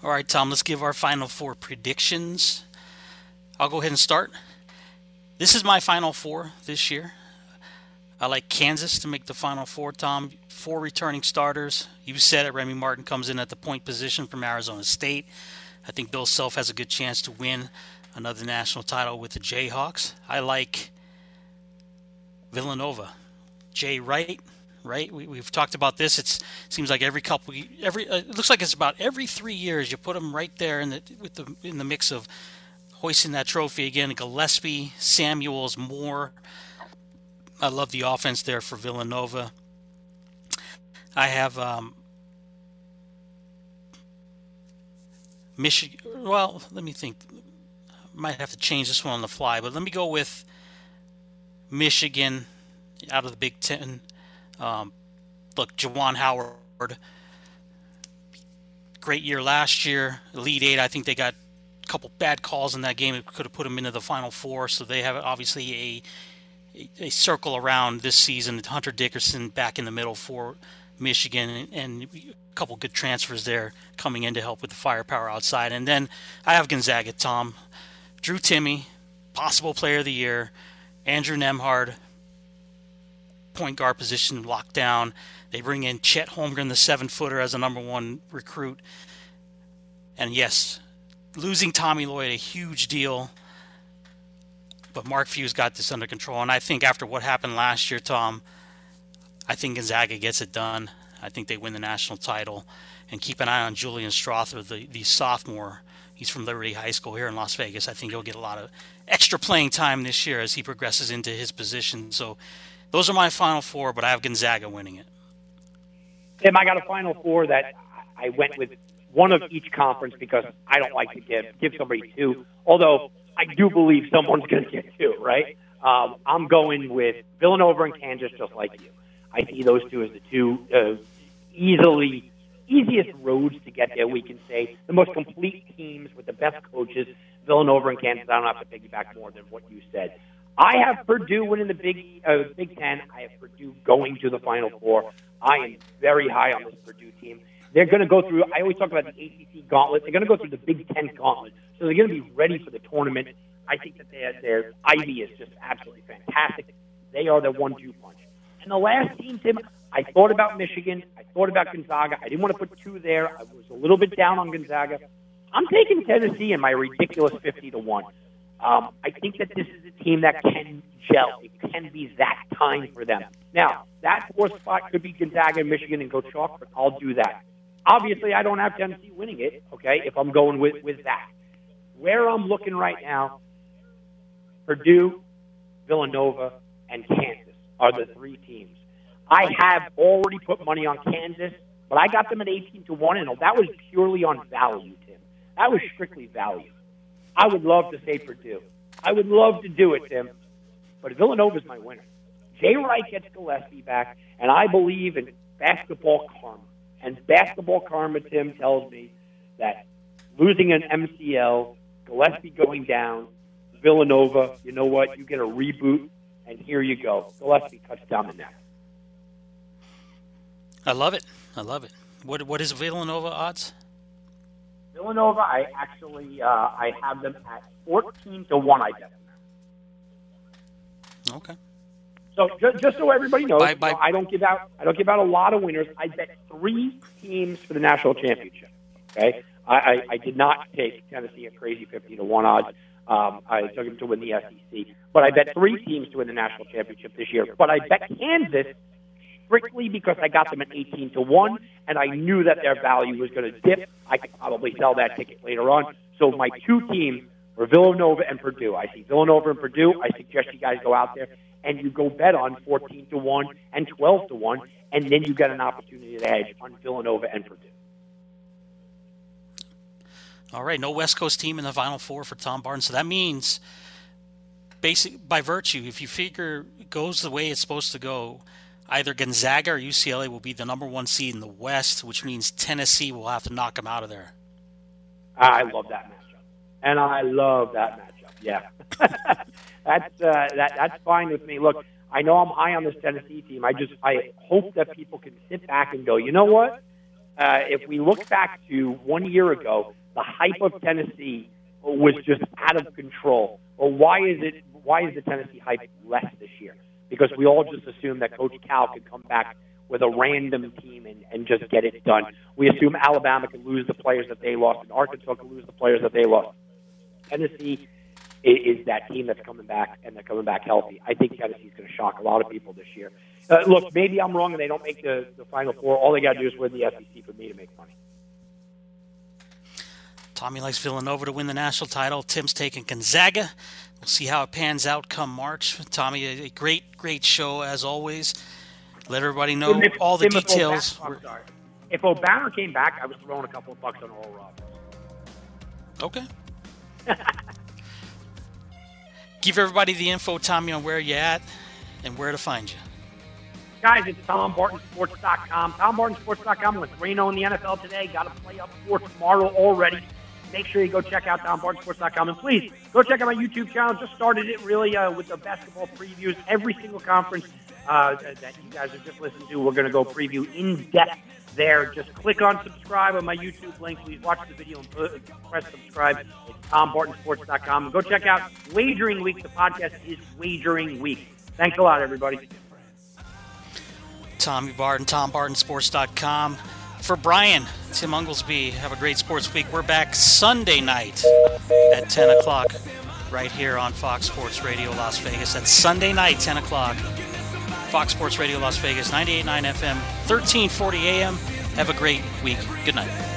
All right, Tom. Let's give our final four predictions. I'll go ahead and start. This is my final four this year. I like Kansas to make the final four, Tom. Four returning starters. You said it. Remy Martin comes in at the point position from Arizona State. I think Bill Self has a good chance to win another national title with the Jayhawks. I like Villanova. Jay Wright, right? We, have talked about this. It seems like every couple, every uh, it looks like it's about every three years you put them right there in the with the in the mix of hoisting that trophy again. Gillespie, Samuels, Moore. I love the offense there for Villanova. I have um, Michigan. Well, let me think. Might have to change this one on the fly, but let me go with Michigan out of the Big Ten. Um, look, Juwan Howard, great year last year. Elite Eight, I think they got a couple bad calls in that game. It could have put them into the Final Four. So they have obviously a a, circle around this season. Hunter Dickinson back in the middle for Michigan, and a couple good transfers there coming in to help with the firepower outside. And then I have Gonzaga, Tom, Drew Timme, possible Player of the Year. Andrew Nembhard, point guard position locked down. They bring in Chet Holmgren, the seven footer, as a number one recruit. And yes, losing Tommy Lloyd, a huge deal. But Mark Few's got this under control. And I think after what happened last year, Tom, I think Gonzaga gets it done. I think they win the national title. And keep an eye on Julian Strawther, the, the sophomore. He's from Liberty High School here in Las Vegas. I think he'll get a lot of extra playing time this year as he progresses into his position. So those are my final four, but I have Gonzaga winning it. Tim, I got a final four that I went with one of each conference because I don't like to give give somebody two. Although I do believe someone's going to get two, right? Um, I'm going with Villanova and Kansas, just like you. I see those two as the two uh, easily easiest roads to get there. We can say the most complete teams with the best coaches Villanova and Kansas. I don't have to piggyback more than what you said. I have Purdue winning the Big uh, Big Ten. I have Purdue going to the Final Four. I am very high on this Purdue team. They're going to go through. I always talk about the ACC gauntlet. They're going to go through the Big Ten gauntlet, so they're going to be ready for the tournament. I think that their their Ivey is just absolutely fantastic. They are the one-two punch. And the last team, Tim, I thought about Michigan. I thought about Gonzaga. I didn't want to put two there. I was a little bit down on Gonzaga. I'm taking Tennessee in my ridiculous 50 to 1. Um, I think that this is a team that can gel. It can be that time for them. Now, that fourth spot could be Gonzaga, Michigan, and go I'll do that. Obviously, I don't have Tennessee winning it, okay, if I'm going with, with that. Where I'm looking right now, Purdue, Villanova, and Kansas are the three teams. I have already put money on Kansas, but I got them at 18 to 1, and that was purely on value, Tim. That was strictly value. I would love to say Purdue. I would love to do it, Tim. But Villanova's my winner. Jay Wright gets Gillespie back, and I believe in basketball karma. And basketball karma, Tim, tells me that losing an MCL, Gillespie going down, Villanova, you know what? You get a reboot, and here you go. Gillespie cuts down the net. I love it. I love it. What what is Villanova odds? Villanova, I actually uh, I have them at fourteen to one. I bet. Okay. So just, just so everybody knows, by, by, I don't give out I don't give out a lot of winners. I bet three teams for the national championship. Okay, I, I, I did not take Tennessee at crazy fifty to one odds. Um, I took them to win the SEC, but I bet three teams to win the national championship this year. But I bet Kansas strictly because I got them at 18 to 1 and I knew that their value was going to dip. I could probably sell that ticket later on. So my two teams were Villanova and Purdue. I see Villanova and Purdue. I suggest you guys go out there and you go bet on 14 to 1 and 12 to 1 and then you get an opportunity to hedge on Villanova and Purdue. All right, no West Coast team in the Final Four for Tom Barton. So that means, basic by virtue, if you figure goes the way it's supposed to go, either Gonzaga or UCLA will be the number one seed in the West, which means Tennessee will have to knock them out of there. I love that matchup, and I love that matchup. Yeah, that's uh, that that's fine with me. Look, I know I'm high on this Tennessee team. I just I hope that people can sit back and go, you know what? Uh, if we look back to one year ago, the hype of Tennessee was just out of control. Well, why is it? Why is the Tennessee hype less this year? Because we all just assume that Coach Cal could come back with a random team and, and just get it done. We assume Alabama can lose the players that they lost, and Arkansas can lose the players that they lost. Tennessee is, is that team that's coming back, and they're coming back healthy. I think Tennessee's going to shock a lot of people this year. Uh, look, maybe I'm wrong, and they don't make the, the Final Four. All they got to do is win the SEC for me to make money. Tommy likes Villanova to win the national title. Tim's taking Gonzaga. We'll see how it pans out come March. Tommy, a great, great show as always. Let everybody know if, all the details. If Obanor, if Obanor came back, I was throwing a couple of bucks on Oral Roberts. Okay. Give everybody the info, Tommy, on where you're at and where to find you. Guys, it's TomBartonSports.com. TomBartonSports.com with Reno in the NFL today. Got to play up for tomorrow already make sure you go check out TomBartonSports.com. And please go check out my YouTube channel. Just started it really uh, with the basketball previews. Every single conference uh, that you guys have just listened to, we're going to go preview in depth there. Just click on subscribe on my YouTube link. Please watch the video and press subscribe. It's TomBartonSports.com. And go check out Wagering Week. The podcast is Wagering Week. Thanks a lot, everybody. Tommy Barton, TomBartonSports.com. For Brian, Tim Unglesby, have a great sports week. We're back Sunday night at 10 o'clock right here on Fox Sports Radio Las Vegas. That's Sunday night, 10 o'clock. Fox Sports Radio Las Vegas, 98.9 FM, 1340 AM. Have a great week. Good night.